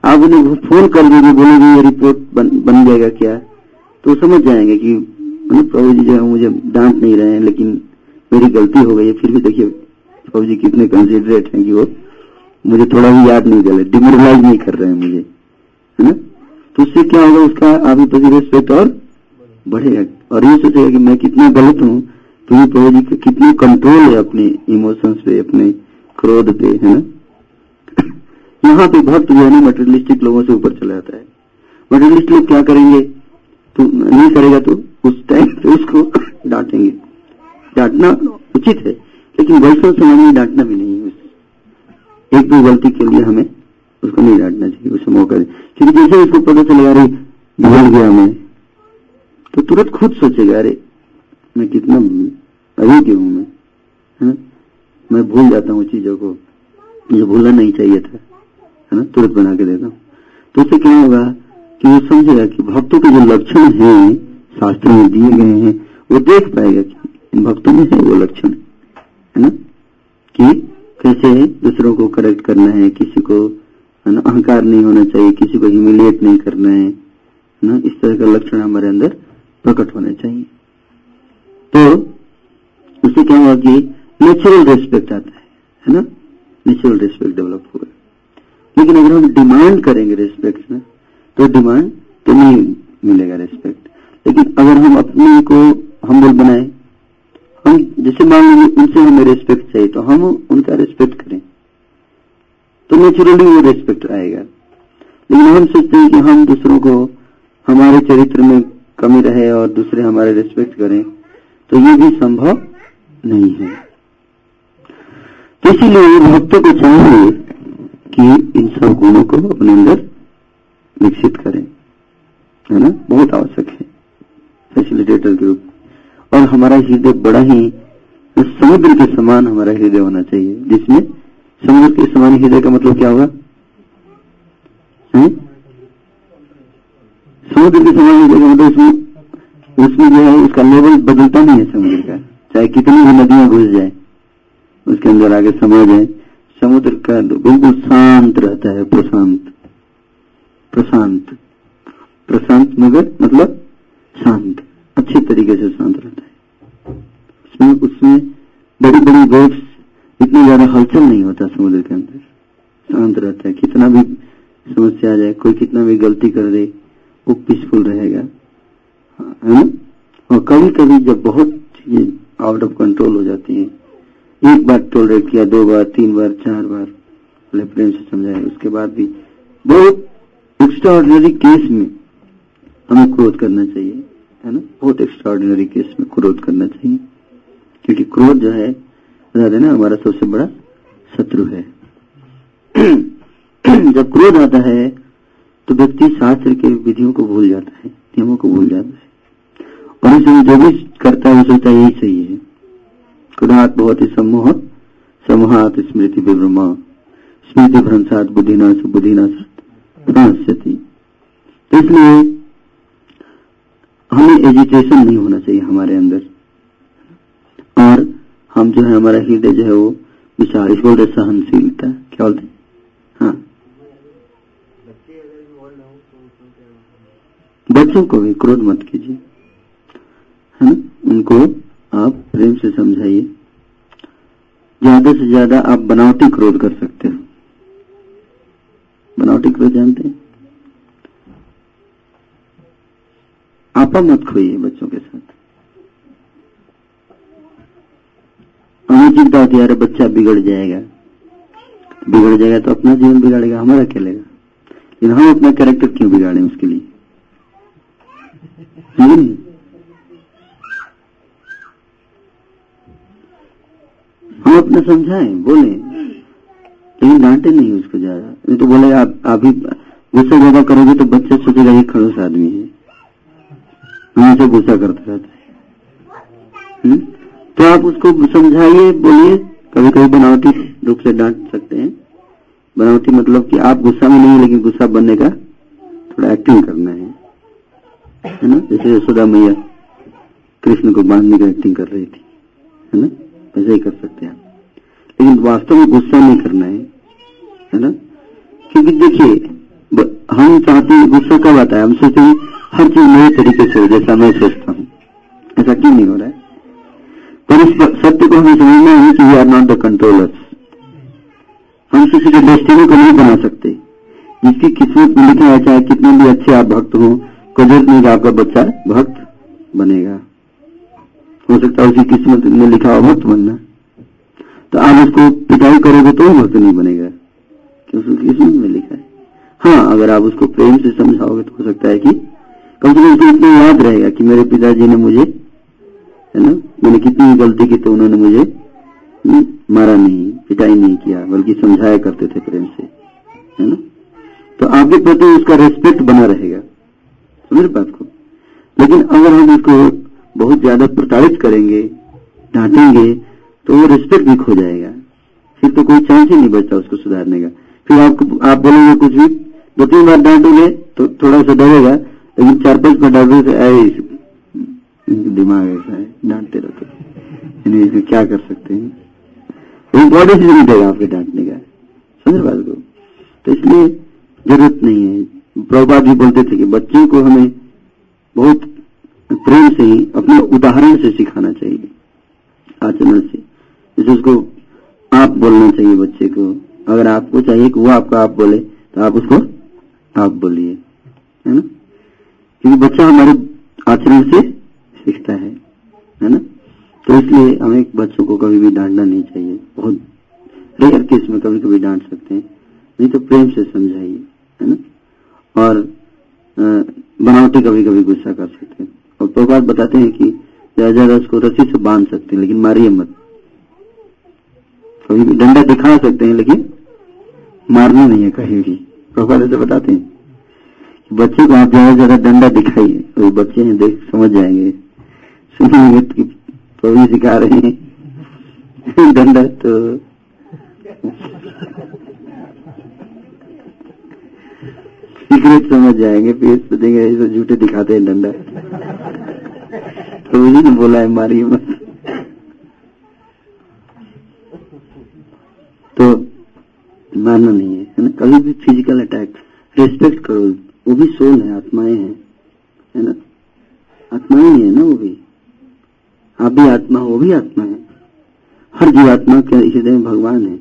S1: आप उन्हें फ़ोन कर देंगे बोलेंगे ये रिपोर्ट बन, बन जाएगा क्या? तो समझ जाएँगे कि प्रभु जी जो है मुझे डांट नहीं रहे हैं लेकिन मेरी गलती हो गई है फिर भी देखिए प्रभु जी, कितने कंसिडरेट हैं कि वो मुझे थोड़ा भी याद नहीं कर डिमोरलाइज नहीं कर रहे हैं मुझे, है ना? तो उससे क्या होगा, उसका आपकी प्रति रेस्पेक्ट और बढ़ेगा। और ये सोचेगा कि मैं कितना गलत हूँ तो ये प्रभु जी का कितनी कंट्रोल है अपने इमोशंस पे, अपने क्रोध पे, है ना? यहाँ पे भक्त जो है ना मटेरियलिस्टिक लोगों से ऊपर चला जाता है। मटेरियलिस्ट लोग क्या करेंगे? तो नहीं करेगा तो उस टाइम उसको डांटेंगे। डांटना उचित है। लेकिन वैष्णव समाज में डांटना भी नहीं है। एक दो गलती के लिए हमें उसको नहीं डांटना चाहिए, उसे मौका दे। क्योंकि जैसे उसको पता चलेगा अरे, भूल गया मैं तो तुरंत खुद सोचेगा, अरे, मैं कितना अयोग्य हूँ मैं, है? मैं भूल जाता हूँ चीज़ों को। मुझे भूलना नहीं चाहिए था, है ना? तुरंत बना के देता हूँ। तो उससे क्या होगा कि वो समझेगा कि भक्तों के जो लक्षण हैं, शास्त्र में दिए गए हैं, वो देख पाएगा कि इन भक्तों में है वो लक्षण। है ना? कि कैसे दूसरों को करेक्ट करना है, किसी को, है ना, अहंकार नहीं होना चाहिए, किसी को ह्यूमिलिएट नहीं करना है ना? इस तरह का लक्षण हमारे अंदर प्रकट होने चाहिए। तो उससे क्या हुआ कि नेचुरल रेस्पेक्ट आता है है ना? नेचुरल रेस्पेक्ट डेवलप होगा लेकिन अगर हम डिमांड करेंगे रेस्पेक्ट में तो डिमांड तो नहीं मिलेगा रेस्पेक्ट लेकिन अगर हम अपने को हम्बल बनाए हम जैसे मान लीजिए उनसे हमें रेस्पेक्ट चाहिए तो हम उनका रेस्पेक्ट करें। तो नेचुरली वो रेस्पेक्ट आएगा। लेकिन हम सोचते हैं कि हम दूसरों को हमारे चरित्र में कमी रहे और दूसरे हमारे रिस्पेक्ट करें तो ये भी संभव नहीं है। तो इसीलिए भक्तों को चाहिए कि इन सब गुणों को अपने अंदर विकसित करें। है ना? बहुत आवश्यक है। फैसिलिटेटर के रूप और हमारा हृदय बड़ा ही समुद्र के समान हमारा हृदय होना चाहिए, जिसमें समुद्र के समान हृदय का मतलब क्या होगा? समुद्र के समान हृदय का मतलब उसमें उसमें जो है, उसका लेवल बदलता नहीं है समुद्र का। चाहे कितनी भी नदियाँ घुस जाए, उसके अंदर आगे समा जाए समुद्र का बिल्कुल शांत रहता है, प्रशांत। प्रशांत। प्रशांत मगर मतलब शांत। अच्छी तरीके से शांत रहता है। उसमें उसमें बड़ी बड़ी वेव्स इतनी ज़्यादा हलचल नहीं होता समुद्र के अंदर। शांत रहता है। कितना भी समस्या आ जाए, कोई कितना भी गलती कर दे, वो पीसफुल रहेगा। है ना? और कभी कभी जब बहुत चीज़ें आउट ऑफ़ कंट्रोल हो जाती है, एक बार टोलरेट किया, दो बार, तीन बार, चार बार बोले प्रेम से समझाए उसके बाद भी बहुत एक्स्ट्रा ऑर्डिनरी केस में हमें क्रोध करना चाहिए। है ना? बहुत एक्स्ट्रा केस में क्रोध करना चाहिए। क्योंकि क्रोध जो है, बता हमारा सबसे बड़ा शत्रु है। जब क्रोध आता है तो व्यक्ति शास्त्र के विधियों को भूल जाता है, नियमों को भूल जाता है। और इसमें जो भी करता है सोचता यही सही है। क्रोधात बहुत ही सम्मोह समूहात स्मृति विभ्रमा। स्मृति भ्रंसात बुद्धिनाश बुद्धिनाश तो इसलिए हमें एजुटेशन नहीं होना चाहिए हमारे अंदर। और हम जो है, हमारा हृदय जो है, वो विचार इसको बोलते सहनशीलता क्या बोलते हाँ। बच्चों को भी क्रोध मत कीजिए। है ना? उनको आप प्रेम से समझाइए। ज़्यादा से ज़्यादा आप बनावटी क्रोध कर सकते हो। बनावटी क्रोध जानते हैं? आपा मत खोइए बच्चों के साथ। हमें चिंता होती बच्चा बिगड़ जाएगा। बिगड़ जाएगा तो अपना जीवन बिगाड़ेगा, हमारा क्या लेगा लेकिन हम अपना कैरेक्टर क्यों बिगाड़े उसके लिए? हम अपना समझाएँ, बोले। लेकिन डांटे नहीं उसको ज़्यादा। नहीं तो बोले, आप अभी गुस्सा ज़्यादा करोगे तो बच्चा सोचेगा, ये खड़ोस आदमी है। हमेशा गुस्सा करता रहता है। तो आप उसको समझाइए, बोलिए। कभी कभी बनावटी रूप से डांट सकते हैं। बनावटी मतलब कि आप गुस्सा में नहीं लेकिन गुस्सा बनने का थोड़ा एक्टिंग करना है। है ना? जैसे यशोदा मैया कृष्ण को बांधने का एक्टिंग कर रही थी। है ना? ऐसा ही कर सकते हैं लेकिन वास्तव में गुस्सा नहीं करना है। है ना? क्योंकि देखिए हम चाहते हैं गुस्सा कब आता है? हम सोचते हैं हर चीज़ नए तरीके से, जैसा मैं सोचता हूँ। ऐसा क्यों नहीं हो रहा है? पर इस सत्य को हमें समझना है कि we are not the controllers हम किसी के डेस्टिनी को नहीं बना सकते। जिसकी किस्मत में लिखा है, चाहे कितने भी अच्छे आप भक्त हो ज़रूरत नहीं आपका बच्चा भक्त बनेगा। हो सकता है उसकी किस्मत में लिखा हो भक्त बनना। तो आप उसको पिटाई करोगे तो भक्त नहीं बनेगा, क्योंकि किस्मत में लिखा है। हाँ अगर आप उसको प्रेम से समझाओगे तो हो सकता है कि कम से कम उसको इतना याद रहेगा कि मेरे पिताजी ने मुझे, है ना, मैंने कितनी गलती की तो उन्होंने मुझे मारा नहीं, पिटाई नहीं किया, बल्कि समझाया करते थे प्रेम से, है ना? तो आपके प्रति उसका रेस्पेक्ट बना रहेगा, समझ बात को? लेकिन अगर हम उसको बहुत ज़्यादा प्रताड़ित करेंगे, डांटेंगे तो वो रिस्पेक्ट भी खो जाएगा। फिर तो कोई चांस ही नहीं बचता उसको सुधारने का। फिर आपको आप बोलेंगे कुछ भी दो तीन बार डांटोगे तो थोड़ा सा डरेगा लेकिन चार पाँच डांटोगे तो आए दिमाग ऐसा है, डांटते रहते इसमें क्या कर सकते हैं? वो बॉडी से नहीं देगा आपके डांटने का। समझ बात को? तो इसलिए ज़रूरत नहीं है। प्रभुपाद जी बोलते थे कि बच्चों को हमें बहुत प्रेम से ही अपने उदाहरण से सिखाना चाहिए, आचरण से। जैसे उसको आप बोलना चाहिए बच्चे को। अगर आपको चाहिए कि वो आपको आप बोले तो आप उसको आप बोलिए। है ना? क्योंकि बच्चा हमारे आचरण से सीखता है है ना? तो इसलिए हमें बच्चों को कभी भी डांटना नहीं चाहिए। बहुत रेयर केस में कभी कभी डांट सकते हैं। नहीं तो प्रेम से समझाइए, है ना? और बनावटी कभी कभी गुस्सा कर सकते हैं। और प्रभात बताते हैं कि ज़्यादा ज़्यादा उसको रस्सी से बाँध सकते हैं, लेकिन मारिए मत। कभी भी डंडा दिखा सकते हैं, लेकिन मारना नहीं है कहीं भी। प्रभात ऐसे बताते हैं। बच्चे को आप ज़्यादा ज़्यादा डंडा दिखाइए, और बच्चे हैं, देख, समझ जाएँगे। सुनेंगे कि प्रभु सिखा रहे हैं। डंडा तो। सीक्रेट समझ जाएँगे, फिर सोचेंगे ऐसे झूठे दिखाते हैं डंडा। तो उसी ने बोला है मारिए मत। तो मानना नहीं है ना? कभी भी फ़िज़िकल अटैक रिस्पेक्ट करो। वो भी सोल है, आत्माएँ हैं, है ना? आत्माएँ ही है ना वो भी। आप भी आत्मा वो भी आत्मा है। हर जीवात्मा के हृदय में भगवान है।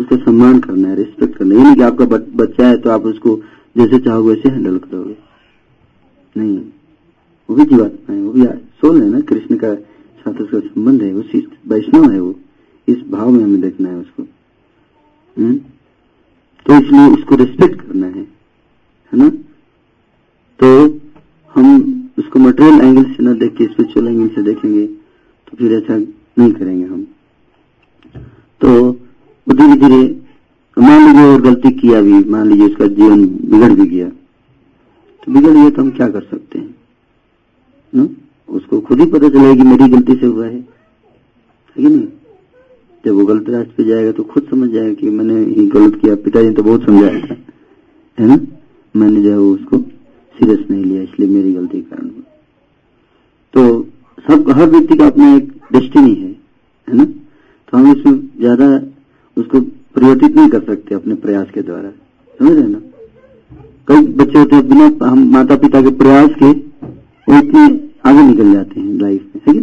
S1: उसका सम्मान करना है रिस्पेक्ट करना है। नहीं कि आपका बच्चा है तो आप उसको जैसे चाहोगे वैसे हैंडल करोगे। नहीं, वो भी जीवात्मा है, वो भी सोल है ना? कृष्ण का साथ उसका संबंध है उसी वैष्णव है वो। इस भाव में हमें देखना है उसको। हुँ? तो इसलिए उसको रिस्पेक्ट करना है है ना? तो हम उसको मटेरियल एंगल से ना देख के स्पिरिचुअल एंगल से देखेंगे तो फिर ऐसा नहीं करेंगे हम। तो धीरे धीरे, मान लीजिए और गलती किया भी, मान लीजिए उसका जीवन बिगड़ भी गया तो बिगड़ गया तो हम क्या कर सकते हैं? न? उसको खुद ही पता चलेगा कि मेरी गलती से हुआ है। कि नहीं? जब वो गलत रास्ते पे जाएगा तो खुद समझ जाएगा कि मैंने ही गलत किया, पिताजी तो बहुत समझाया था। है ना? मैंने जो है उसको सीरियस नहीं लिया, इसलिए मेरी गलती के कारण तो सब, हर व्यक्ति का अपना एक डेस्टिनी है है ना? तो हम इसमें ज़्यादा उसको परिवर्तित नहीं कर सकते अपने प्रयास के द्वारा। समझ रहे ना? कई बच्चे होते हैं, बिना हम माता पिता के प्रयास के वो इतने आगे निकल जाते हैं लाइफ में, है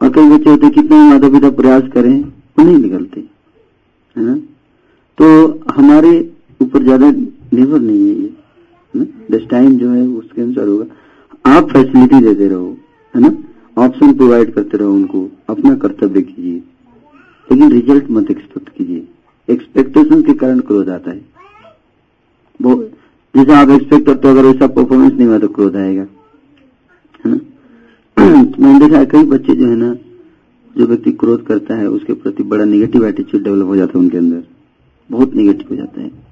S1: और कई बच्चे होते कितने माता पिता प्रयास करें, वो नहीं निकलते, है ना? तो हमारे ऊपर ज़्यादा निर्भर नहीं है ये। दस टाइम जो है, उसके अनुसार होगा। आप फैसिलिटी देते रहो, है ना? ऑप्शन प्रोवाइड करते रहो उनको। अपना कर्तव्य कीजिए। लेकिन रिज़ल्ट मत एक्सपेक्ट कीजिए। एक्सपेक्टेशन के कारण क्रोध आता है। वो जैसे आप एक्सपेक्ट करते हो, अगर वैसा परफॉर्मेंस नहीं हुआ तो क्रोध आएगा। है ना? मैंने देखा कई बच्चे जो है ना, जो व्यक्ति क्रोध करता है, उसके प्रति बड़ा निगेटिव एटीट्यूड डेवलप हो जाता है उनके अंदर। बहुत निगेटिव हो जाता है।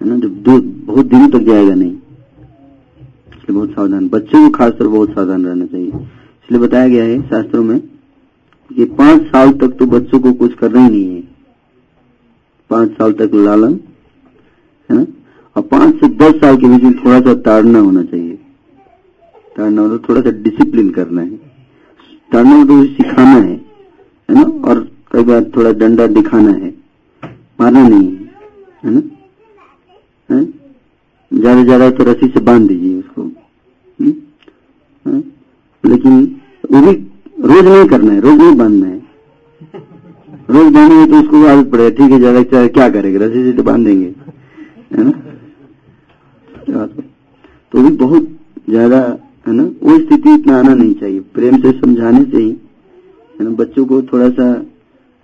S1: है ना जो बहुत दिनों तक जाएगा नहीं। इसलिए बहुत सावधान। बच्चों को खासकर बहुत सावधान रहना चाहिए। इसलिए बताया गया है शास्त्रों में कि पाँच साल तक तो बच्चों को कुछ करना ही नहीं है। पाँच साल तक लालन, है ना? और पाँच से दस साल के बीच में थोड़ा सा ताड़ना होना चाहिए। ताड़ना मतलब थोड़ा सा डिसिप्लिन करना है। ताड़ना मतलब सिखाना है है ना? और कई बार थोड़ा डंडा दिखाना है। मारना नहीं है ना? ज़्यादा ज़्यादा तो रस्सी से बाँध दीजिए उसको? लेकिन वो भी रोज नहीं करना है, रोज नहीं बांधना है। रोज बांधेंगे तो उसको आदत पड़ेगा ठीक है, ज़्यादा क्या करेगा, रस्सी से तो बाँध देंगे है ना? तो भी बहुत ज़्यादा, है ना, वो स्थिति इतना आना नहीं चाहिए, प्रेम से समझाने से ही, है ना? बच्चों को थोड़ा सा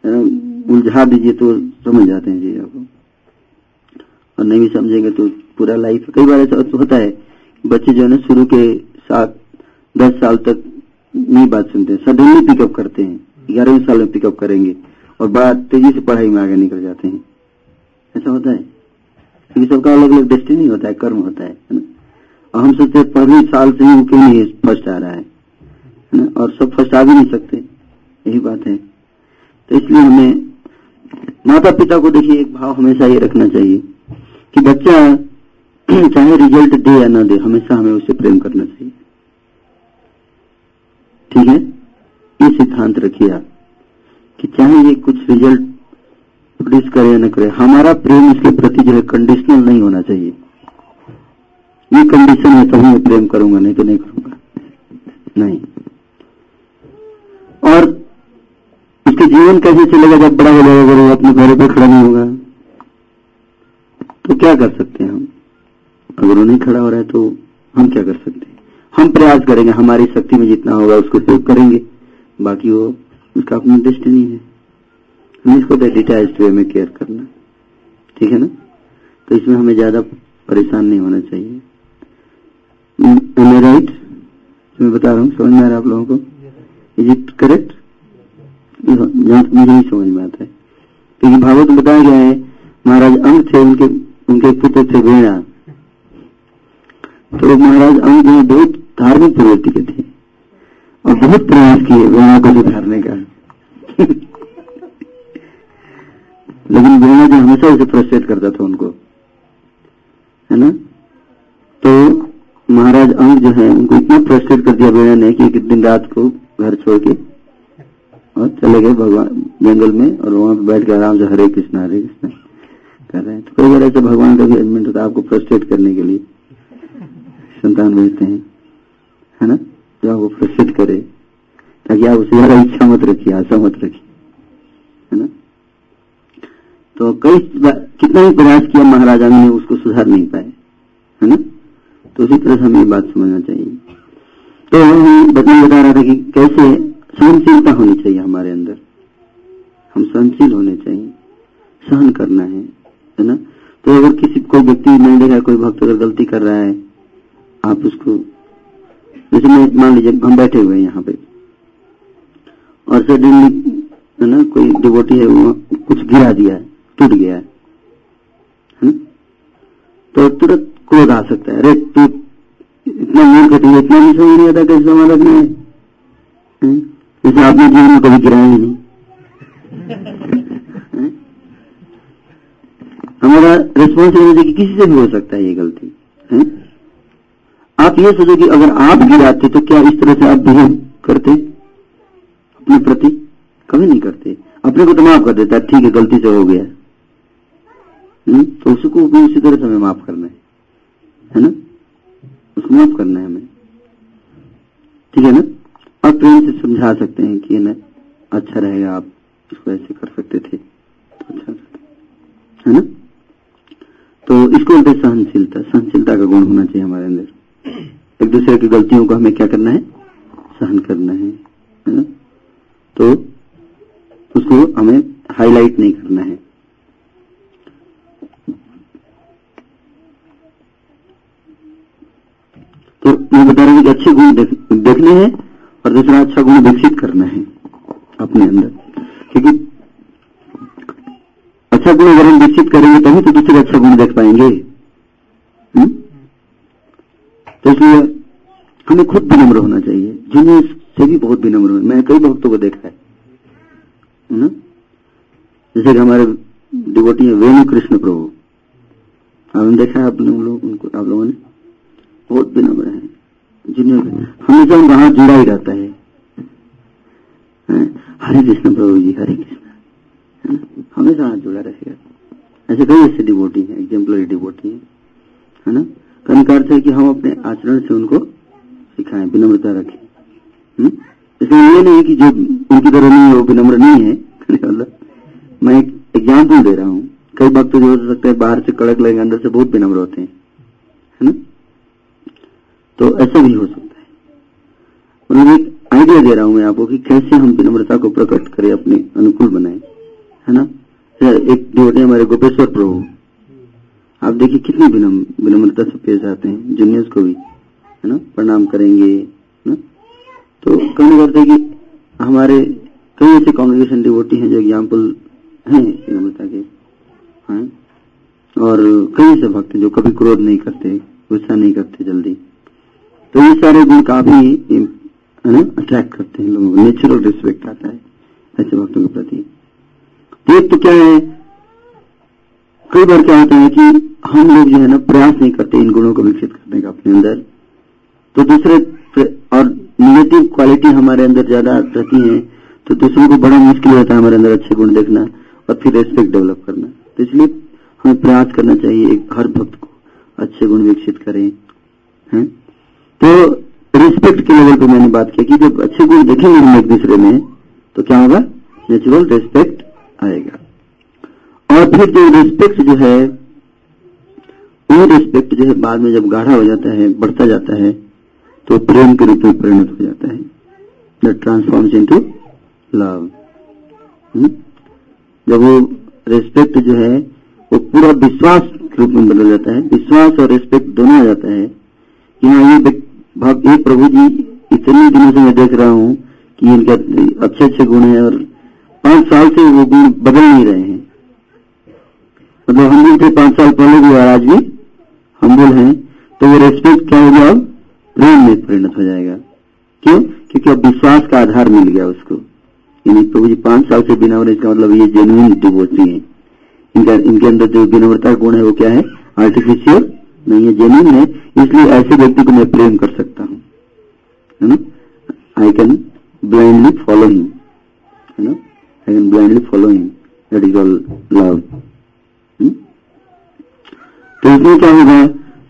S1: उलझा दीजिए तो समझ जाते हैं चीज़ों को और नहीं समझेंगे तो पूरा लाइफ कई बार ऐसा होता है, बच्चे जो है ना, शुरू के सात, दस साल तक नहीं बात सुनते हैं। सडनली पिकअप करते हैं। ग्यारहवीं साल में पिकअप करेंगे और बड़ा तेज़ी से पढ़ाई में आगे निकल जाते हैं। ऐसा होता है। क्योंकि सबका अलग अलग डेस्टिनी होता है, कर्म होता है ना? और हम सोचते हैं, पहले साल से ही क्यों नहीं फ़र्स्ट आ रहा है ना? और सब फ़र्स्ट आ भी नहीं सकते। यही बात है। तो इसलिए हमें माता पिता को देखिए, एक भाव हमेशा ये रखना चाहिए। कि बच्चा चाहे रिज़ल्ट दे या ना दे, हमेशा हमें उसे प्रेम करना चाहिए। ठीक है? ये सिद्धांत रखिए आप, कि चाहे ये कुछ रिज़ल्ट प्रोड्यूस करे या न करे, हमारा प्रेम इसके प्रति जो है कंडीशनल नहीं होना चाहिए। ये कंडीशन है तभी मैं प्रेम करूँगा, नहीं तो नहीं करूँगा। नहीं। और उसके जीवन कैसे चलेगा जब बड़ा हो जाएगा, अपने पैरों पर खड़ा नहीं होगा? तो क्या कर सकते हैं हम? अगर वो नहीं खड़ा हो रहा है तो हम क्या कर सकते हैं? हम प्रयास करेंगे, हमारी शक्ति में जितना होगा उसको उपयोग करेंगे। बाकी वो, उसका अपनी डेस्टिनी है। हम इसको डिटैच वे में केयर करना। ठीक है ना? तो इसमें हमें ज़्यादा परेशान नहीं होना चाहिए। राइट मैं बता रहा हूँ, समझ में आ रहा है आप लोगों को? इज़ इट करेक्ट मुझे नहीं समझ में आता है। क्योंकि भागवत बताया गया है, महाराज अंग थे, उनके उनके पुत्र थे वेणा। तो महाराज अंग बहुत धार्मिक प्रवृत्ति के थे और बहुत प्रयास किए वेणा को सुधारने का। लेकिन वेणा जो हमेशा उसे फ्रस्ट्रेट करता था उनको। है ना? तो महाराज अंग जो है उनको इतना फ्रस्ट्रेट कर दिया वेणा ने कि एक दिन रात को घर छोड़ के और चले गए भगवान जंगल में और वहाँ पे बैठ के आराम से हरे कृष्णा हरे कृष्णा। कर रहे हैं। तो कई बार ऐसे भगवान का भी अरेंजमेंट होता है आपको फ्रस्ट्रेट करने के लिए। संतान भेजते हैं। है ना? जो आपको फ्रस्ट्रेट करे। ताकि आप उसे ज़्यादा इच्छा मत रखिए, आशा मत रखिए। है ना? तो कई कितना ही प्रयास किया महाराजा ने, उसको सुधार नहीं पाए है ना? तो उसी तरह से हमें ये बात समझना चाहिए। तो हम बता बता रहा था कि कैसे सहनशीलता होनी चाहिए हमारे अंदर। हम सहनशील होने चाहिए। सहन करना है। है ना? तो अगर किसी, कोई व्यक्ति मैंने देखा कोई भक्त अगर गलती कर रहा है, आप उसको, जैसे मैं, मान लीजिए, हम बैठे हुए हैं यहाँ पे। और सडनली है ना, कोई डिवोटी है, वो कुछ गिरा दिया है, टूट गया है ना? तो तुरंत क्रोध आ सकता है। अरे, तू इतना मूर्ख है इतना भी समझ नहीं आता कैसे संभाल रखना है? जैसे आपने जीवन में कभी गिराया ही नहीं। हमारा रिस्पॉन्सिबिलिटी किसी से भी हो सकता है ये गलती, है? आप ये सोचो कि अगर आप गिराते तो क्या इस तरह से आप बिहेव करते? अपने प्रति? कभी नहीं करते। अपने को तो माफ़ कर देता ठीक है, गलती से हो गया। हुँ? तो उसको भी उसी तरह से हमें माफ़ करना है। है ना? उसको माफ़ करना है हमें। ठीक है ना? आप प्रेम से समझा सकते हैं कि ना अच्छा रहेगा आप इसको ऐसे कर सकते थे। तो अच्छा है ना? तो इसको बोलते हैं सहनशीलता सहनशीलता का गुण होना चाहिए हमारे अंदर। एक दूसरे की गलतियों को हमें क्या करना है? सहन करना है तो उसको हमें हाईलाइट नहीं करना है। तो मैं बता रहा हूँ कि अच्छे गुण देख, देखने हैं और दूसरा अच्छा गुण विकसित करना है अपने अंदर। क्योंकि अच्छा गुण अगर हम विकसित करेंगे तभी तो दूसरे अच्छा गुण देख पाएँगे। हुँ? तो इसलिए हमें खुद विनम्र होना चाहिए। जिन्हें से भी बहुत विनम्र हो। मैं कई भक्तों को देखा है। ना? जैसे कि हमारे डिवोटी है वेणु कृष्ण प्रभु। आपने देखा है आप लोग उनको, आप लोगों ने? बहुत विनम्र है। जिन्हें हमेशा हाथ जुड़ा ही रहता है? हरे कृष्ण प्रभु जी, हरे कृष्ण। हमेशा हाथ जुड़ा रहेगा ऐसे कई ऐसे डिवोटी हैं एग्जाम्पलरी डिवोटी हैं, है ना? कहने का अर्थ है कि हम अपने आचरण से उनको सिखाएँ, विनम्रता रखें। इसलिए ये नहीं कि जो उनकी तरह नहीं है, विनम्र नहीं है मैं एक एग्ज़ाम्पल दे रहा हूँ। कई वक्त जो हो सकता है बाहर से कड़क लगेंगे अंदर से बहुत विनम्र होते हैं, है ना? तो ऐसा भी हो सकता है। मतलब एक आइडिया दे रहा हूँ मैं आपको कि कैसे हम विनम्रता को प्रकट करें, अपने अनुकूल बनाए। है ना? एक डिवोटी हमारे गोपेश्वर प्रभु। आप देखिए कितनी विनम्रता से पेश आते हैं जूनियर्स को भी, है ना? प्रणाम करेंगे ना? तो कहने करते कि हमारे कई ऐसे कॉन्ग्रेगेशन डिवोटी हैं जो एग्ज़ाम्पल हैं विनम्रता के, हैं? और कई ऐसे भक्त जो कभी क्रोध नहीं करते, गुस्सा नहीं करते जल्दी। तो ये सारे गुण काफ़ी, है ना अट्रैक्ट करते हैं लोगों को नेचुरल रिस्पेक्ट आता है, ऐसे भक्तों के प्रति। एक तो क्या है? कई बार क्या होता है कि हम लोग जो है ना, प्रयास नहीं करते इन गुणों को विकसित करने का अपने अंदर। तो दूसरे और निगेटिव क्वालिटी हमारे अंदर ज़्यादा रहती है तो दूसरों को बड़ा मुश्किल होता है हमारे अंदर अच्छे गुण देखना और फिर रेस्पेक्ट डेवलप करना। तो इसलिए हमें प्रयास करना चाहिए एक हर भक्त को अच्छे गुण विकसित करें, हैं? तो रिस्पेक्ट के लेवल पे मैंने बात की कि जब अच्छे गुण देखेंगे हम एक दूसरे में तो क्या होगा? नेचुरल रिस्पेक्ट आएगा। और फिर जो रिस्पेक्ट जो है, वो रिस्पेक्ट जो है बाद में जब गाढ़ा हो जाता है, बढ़ता जाता है तो प्रेम के रूप में परिणत हो जाता है। दैट ट्रांसफॉर्म्स इनटू लव जब वो रिस्पेक्ट जो है, वो पूरा विश्वास रूप में बदल जाता है, विश्वास और रिस्पेक्ट दोनों आ जाता है। कि हाँ ये भाव एक प्रभु जी इतने दिनों से मैं देख रहा हूँ कि इनके अच्छे अच्छे गुण है और पाँच साल से वो गुण बदल नहीं रहे हैं। मतलब हम भी थे पाँच साल पहले भी, और आज भी हम बोल हैं। तो वो रेस्पेक्ट क्या होगा अब प्रेम में परिणत हो जाएगा। क्यों? क्योंकि अब विश्वास का आधार मिल गया उसको। यानी प्रभु जी पाँच साल से बिना इसका मतलब ये जेन्युइन डिवोटी है। इनका, इनके अंदर जो विनम्रता गुण है वो क्या है? आर्टिफिशियल नहीं है जेन्युइन है। इसलिए ऐसे व्यक्ति को मैं प्रेम कर सकता हूँ। है ना? I can blindly follow him है ना? I can blindly follow him that is all love तो इसमें क्या होगा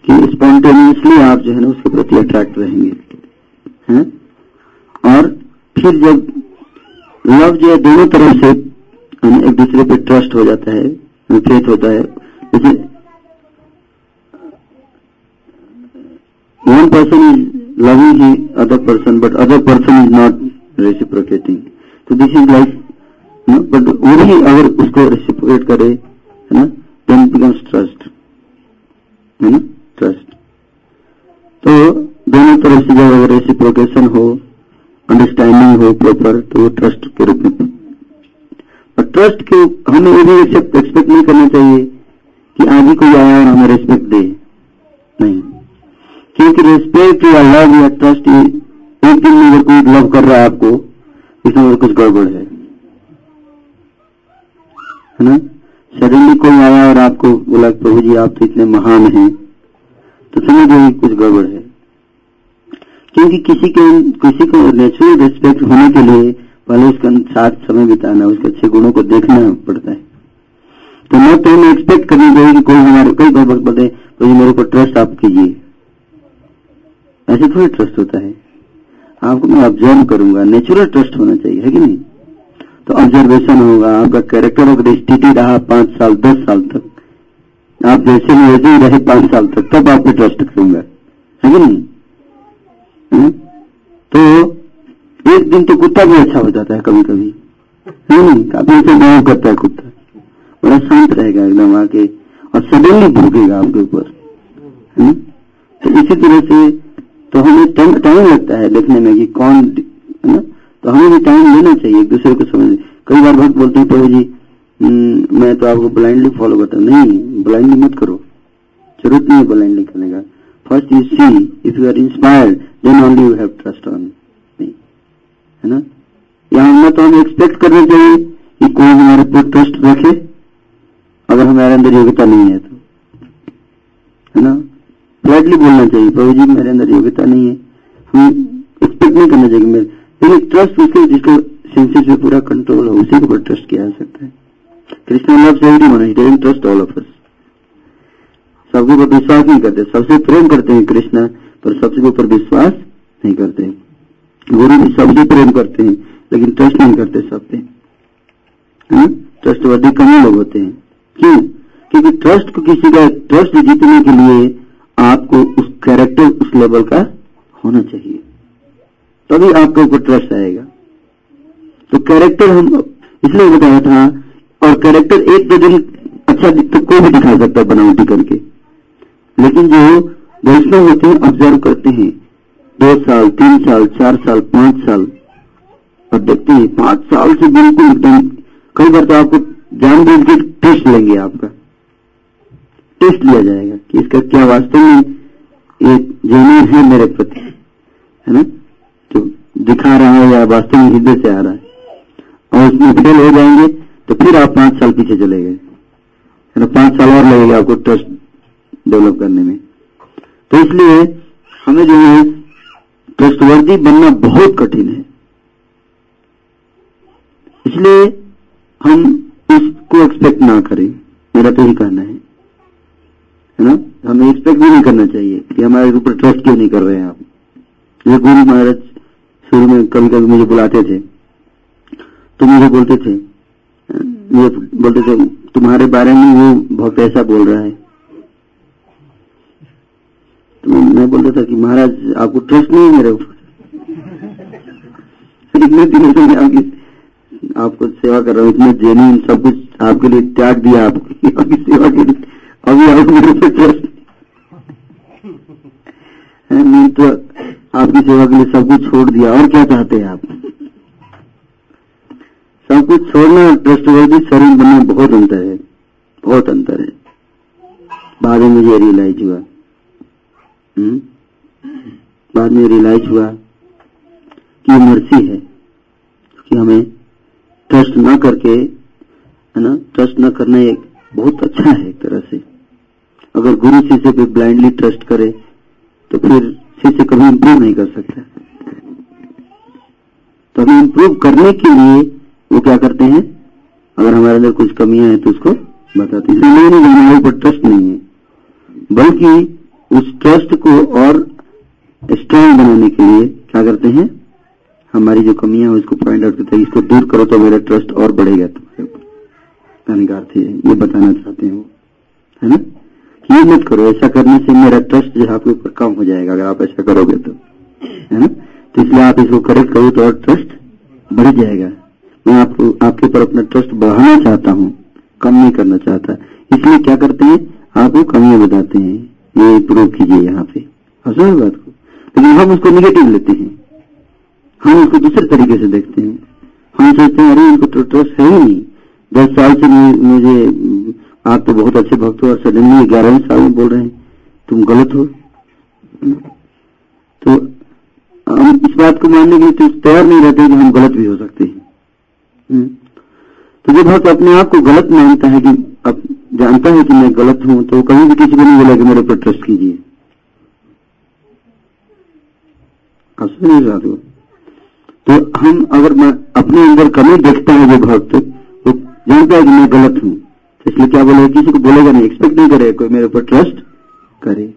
S1: कि स्पॉन्टेनियसली आप जो है ना उसके प्रति अट्रैक्ट रहेंगे। हैं? और फिर जब लव जो है दोनों तरफ़ से एक दूसरे पे ट्रस्ट हो जाता है फेथ होता है जैसे one person is loving the other person, but other person is not reciprocating. So this is like, no, but वही अगर उसको reciprocate करे, है ना, it becomes trust, है ना, trust. तो दोनों तरफ़ से जब अगर रेसिप्रोकेशन हो अंडरस्टैंडिंग हो प्रॉपर तो वो ट्रस्ट के रूप में और ट्रस्ट के हमें ये भी एक्सपेक्ट नहीं करना चाहिए कि ही कोई आया और हमें रेस्पेक्ट दे। नहीं। क्योंकि रेस्पेक्ट या लव या ट्रस्ट एक दिन में अगर कोई लव कर रहा है आपको इसमें कुछ गड़बड़ है। है ना? सडनली कोई आया और आपको बोला, प्रभु जी, आप तो इतने महान हैं। तो समझ गए कुछ गड़बड़ है। क्योंकि किसी के, किसी को नेचुरल रिस्पेक्ट होने के लिए पहले उसका साथ समय बिताना, उसके अच्छे गुणों को देखना पड़ता है। तो न तो हमें एक्सपेक्ट करनी चाहिए कि कोई हमारे, कई बार बोलते तो मेरे को ट्रस्ट आप कीजिए। ऐसे थोड़ी ट्रस्ट होता है। आपको मैं ऑब्ज़र्व करूँगा नेचुरल ट्रस्ट होना चाहिए, है कि नहीं? तो ऑब्जर्वेशन होगा, आपका कैरेक्टर अगर स्थिति रहा पाँच साल, दस साल तक। आप जैसे में वैसे ही रहे पाँच साल तक, तब आप पे ट्रस्ट करूँगा है कि नहीं? हम्म? तो एक दिन तो कुत्ता भी अच्छा हो जाता है कभी कभी है नहीं? काफ़ी अच्छा गाँव करता है कुत्ता। बड़ा शांत रहेगा एकदम आके, और सडनली भूकेगा आपके ऊपर। हम्म? तो इसी तरह से तो हमें टाइम लगता है देखने में कि कौन, है ना? तो हमें भी टाइम लेना चाहिए एक दूसरे को समझ कई बार भक्त बोलते हैं प्रभु जी हम्म, मैं तो आपको ब्लाइंडली फॉलो करता नहीं ब्लाइंडली मत करो। ज़रूरत नहीं ब्लाइंडली करने का। First you see if you are inspired then only you have trust on me है ना? यहाँ न तो हम एक्सपेक्ट करना चाहिए कि कोई हमारे पर ट्रस्ट रखे अगर हमारे अंदर योग्यता नहीं है तो। है ना? फ्लैटली बोलना चाहिए प्रभु जी मेरे अंदर योग्यता नहीं है। हम एक्सपेक्ट नहीं करना चाहिए लेकिन ट्रस्ट उसके जिसको सेंसेस में पूरा कंट्रोल हो, उसी के ऊपर ट्रस्ट किया जा सकता है। Krishna love everyone he trust all of us सबके ऊपर विश्वास नहीं करते, सबसे प्रेम करते हैं कृष्ण, पर सबसे ऊपर विश्वास नहीं करते। गुरु भी सबसे प्रेम करते हैं, लेकिन ट्रस्ट नहीं करते सब पे ट्रस्टवर्दी कम लोग होते हैं। क्यों? क्योंकि ट्रस्ट को किसी का ट्रस्ट जीतने के लिए आपको उस कैरेक्टर उस लेवल का होना चाहिए। तभी आपके ऊपर ट्रस्ट आएगा। तो कैरेक्टर हम इसलिए बताया था, और कैरेक्टर एक दो दिन अच्छा तो कोई भी दिखा सकता है बनावटी करके। लेकिन जो वैष्णव होते हैं ऑब्ज़र्व करते हैं। दो साल, तीन साल, चार साल, पाँच साल। और देखते हैं, पाँच साल से बिल्कुल एकदम कई बार तो आपको जान बुझ के टेस्ट लेंगे आपका। टेस्ट लिया जाएगा कि इसका क्या वास्तव में ये जेन्यून है मेरे प्रति, है ना? दिखा रहा है या वास्तव में हृदय से आ रहा है। और उसमें फेल हो जाएँगे तो फिर आप पाँच साल पीछे चले गए। पाँच साल और लगेगा आपको ट्रस्ट डेवलप करने में। तो इसलिए हमें जो है ट्रस्टवर्दी बनना बहुत कठिन है। इसलिए हम इसको एक्सपेक्ट ना करें। मेरा तो ही कहना है। है ना? हमें एक्सपेक्ट भी नहीं करना चाहिए कि हमारे ऊपर ट्रस्ट क्यों नहीं कर रहे हैं आप? ये गुरु महाराज शुरू में कभी कभी मुझे बुलाते थे। तो मुझे बोलते थे। ये बोलते थे, तुम्हारे बारे में वो बहुत ऐसा बोल रहा है। तो मैं बोलता था कि, महाराज, आपको ट्रस्ट नहीं है मेरे ऊपर। इतने दिनों से मैं आपकी, आपको सेवा कर रहा हूँ, इतने जेन्यून सब कुछ आपके लिए त्याग दिया आपकी सेवा के लिए। अभी आपको मेरे ऊपर ट्रस्ट नहीं तो आपकी सेवा के लिए सब कुछ छोड़ दिया। और क्या चाहते हैं आप? सब कुछ छोड़ना और ट्रस्टवर्दी शरीर बनना बहुत अंतर है, बहुत अंतर है। बाद में मुझे रियलाइज़ हुआ। हम्म? बाद में रियलाइज़ हुआ कि मर्सी है, कि हमें ट्रस्ट न करके, है ना ट्रस्ट न करना एक बहुत अच्छा है एक तरह से। अगर गुरु शिष्य पे ब्लाइंडली ट्रस्ट करे तो फिर शिष्य कभी इंप्रूव नहीं कर सकता। तो अभी इंप्रूव करने के लिए वो क्या करते हैं? अगर हमारे अंदर कुछ कमियाँ हैं तो उसको बताते हैं। हमारे ऊपर ट्रस्ट नहीं है, बल्कि उस ट्रस्ट को और स्ट्रांग बनाने के लिए क्या करते हैं? हमारी जो कमियाँ है, उसको पॉइंट आउट करते हैं। इसको दूर करो तो मेरा ट्रस्ट और बढ़ेगा तुम्हारे ऊपर। ये बताना चाहते हैं वो, है ना? ये मत करो? ऐसा करने से मेरा ट्रस्ट जो आपके ऊपर कम हो जाएगा, अगर आप ऐसा करोगे तो। है ना? तो इसलिए आप इसको करेक्ट करो तो और ट्रस्ट बढ़ जाएगा। मैं आपको, आपके ऊपर अपना ट्रस्ट बढ़ाना चाहता हूँ, कम नहीं करना चाहता। इसलिए क्या करते हैं? आपको कमियाँ बताते हैं। ये इंप्रूव कीजिए यहाँ पे। हंसो बात को। लेकिन हम उसको निगेटिव लेते हैं। हम उसको दूसरे तरीके से देखते हैं। हम सोचते हैं, अरे, इनको तो ट्रस्ट है ही नहीं। दस साल से मुझे आप तो बहुत अच्छे भक्त हो, और सडनली ग्यारहवें साल में बोल रहे हैं, तुम गलत हो। तो हम इस बात को मानने के लिए तो तैयार नहीं रहते कि हम गलत भी हो सकते हैं। हम्म। तो जब भक्त अपने आप को गलत मानता है कि अब जानता है कि मैं गलत हूँ तो कभी भी किसी को नहीं बोला कि मेरे पर ट्रस्ट कीजिए। रहा तो हम अगर मैं अपने अंदर कमी देखता है जो भक्त, वो जानता है कि मैं गलत हूँ। इसलिए क्या बोलेगा? किसी को बोलेगा नहीं। एक्सपेक्ट नहीं करेगा कोई मेरे ऊपर ट्रस्ट करे।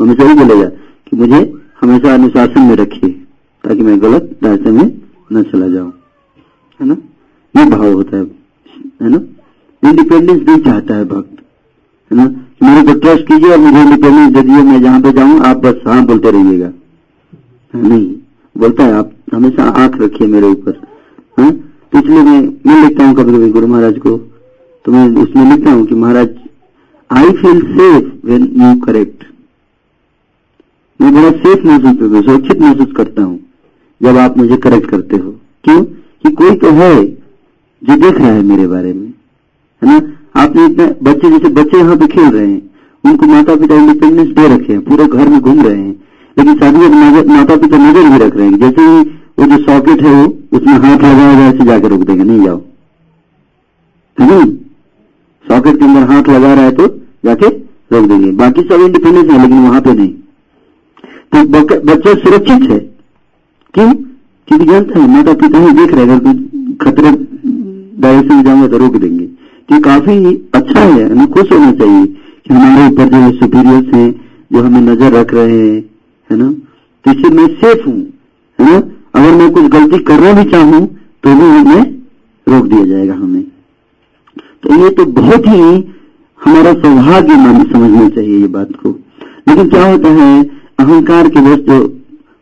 S1: हमेशा ही बोलेगा कि मुझे हमेशा अनुशासन में रखिए, ताकि मैं गलत रास्ते में न चला जाऊँ। है ना? ये भाव होता है। है ना? इंडिपेंडेंस नहीं चाहता है भक्त। है ना? मेरे को ट्रस्ट कीजिए और मुझे इंडिपेंडेंस दे दीजिए, मैं जहाँ पे जाऊँ, आप बस हाँ बोलते रहिएगा। नहीं। बोलता है, आप हमेशा आँख रखिए मेरे ऊपर। हाँ? तो इसलिए मैं मैं लिखता हूँ कभी कभी गुरु महाराज को। तो मैं उसमें लिखता हूँ कि Maharaj I feel safe when you correct मैं बड़ा सेफ़ महसूस हूँ, सुरक्षित महसूस करता हूँ, जब आप मुझे करेक्ट करते हो। क्यों? कि कोई तो है जो देख रहा है मेरे बारे में, है ना? आपने इतने बच्चे, जैसे बच्चे यहाँ पे खेल रहे हैं, उनको माता पिता इंडिपेंडेंस दे रखे हैं, पूरे घर में घूम रहे हैं, लेकिन शादी माता पिता नज़र भी रख रहे हैं, जैसे ही वो जो सॉकेट है वो, उसमें हाथ लगाया ऐसे जाकर रोक देंगे, नहीं जाओ। नहीं सॉकेट के अंदर हाथ लगा रहा है तो जाके रोक देंगे। बाकी सब इंडिपेंडेंस है, लेकिन वहाँ पे नहीं। तो बच्चा सुरक्षित है। क्यों? क्योंकि जानता है माता पिता ही देख रहे अगर खतरे डायरेक्शन जाऊँगा तो रोक देंगे। कि काफ़ी अच्छा है, हमें खुश होना चाहिए कि हमारे ऊपर जो सुपीरियर्स हैं, जो हमें नज़र रख रहे हैं, है ना? तो इससे मैं सेफ़ हूँ, है ना? अगर मैं कुछ गलती करना भी चाहूँ तो भी हमें रोक दिया जाएगा हमें। तो ये तो बहुत ही हमारा सौभाग्य मान समझना चाहिए ये बात को। लेकिन क्या होता है अहंकार के वश जो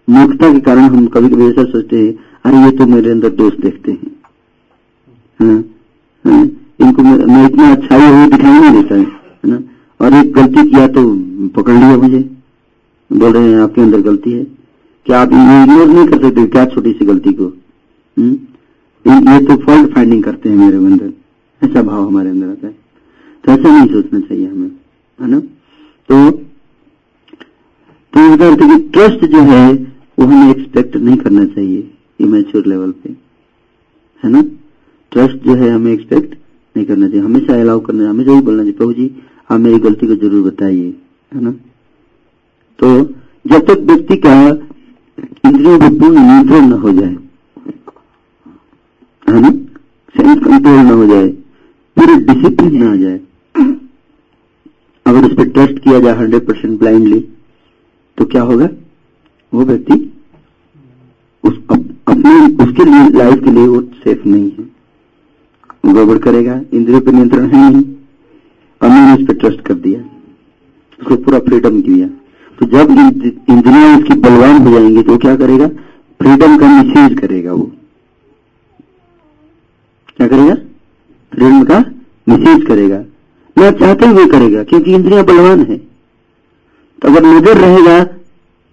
S1: मूर्खता के कारण हम कभी कभी ऐसा सोचते हैं अरे ये तो मेरे अंदर दोष देखते हैं। हाँ, हाँ, इनको मैं इतना अच्छाई हुई दिखाई नहीं देता है ना? और एक गलती किया तो पकड़ लिया मुझे। बोल रहे हैं आपके अंदर गलती है। क्या आप इग्नोर नहीं कर सकते क्या छोटी सी गलती को? हुँ? ये तो फॉल्ट फाइंडिंग करते हैं मेरे अंदर। ऐसा भाव हमारे अंदर आता है। तो ऐसा नहीं सोचना चाहिए हमें, है ना? तो तो अर्थ कि ट्रस्ट जो है, वो हमें एक्सपेक्ट नहीं करना चाहिए इमेच्योर लेवल पे, है ना? ट्रस्ट जो है हमें एक्सपेक्ट नहीं करना चाहिए। हमेशा अलाउ करना, हमेशा ही बोलना चाहिए, प्रभु जी, आप मेरी गलती को ज़रूर बताइए, है ना? तो जब तक व्यक्ति का इंद्रियों पर पूर्ण नियंत्रण न हो जाए, है ना? सेल्फ कंट्रोल न हो जाए पूरे डिसिप्लिन में आ जाए। अगर उस पर ट्रस्ट किया जाए हंड्रेड परसेंट ब्लाइंडली तो क्या होगा? वो व्यक्ति उस अप, अपने उसके लिए लाइफ के लिए वो सेफ़ नहीं है। गड़बड़ करेगा इंद्रियों पर नियंत्रण है नहीं। और मैंने उस पर ट्रस्ट कर दिया। उसको पूरा फ्रीडम किया तो जब इंद्रिया उसकी बलवान हो जाएँगी तो क्या करेगा? फ्रीडम का मिसयूज करेगा वो। क्या करेगा? फ्रीडम का मिसयूज करेगा। ना चाहते हुए करेगा, क्योंकि इंद्रिया बलवान है। तो अगर नज़र रहेगा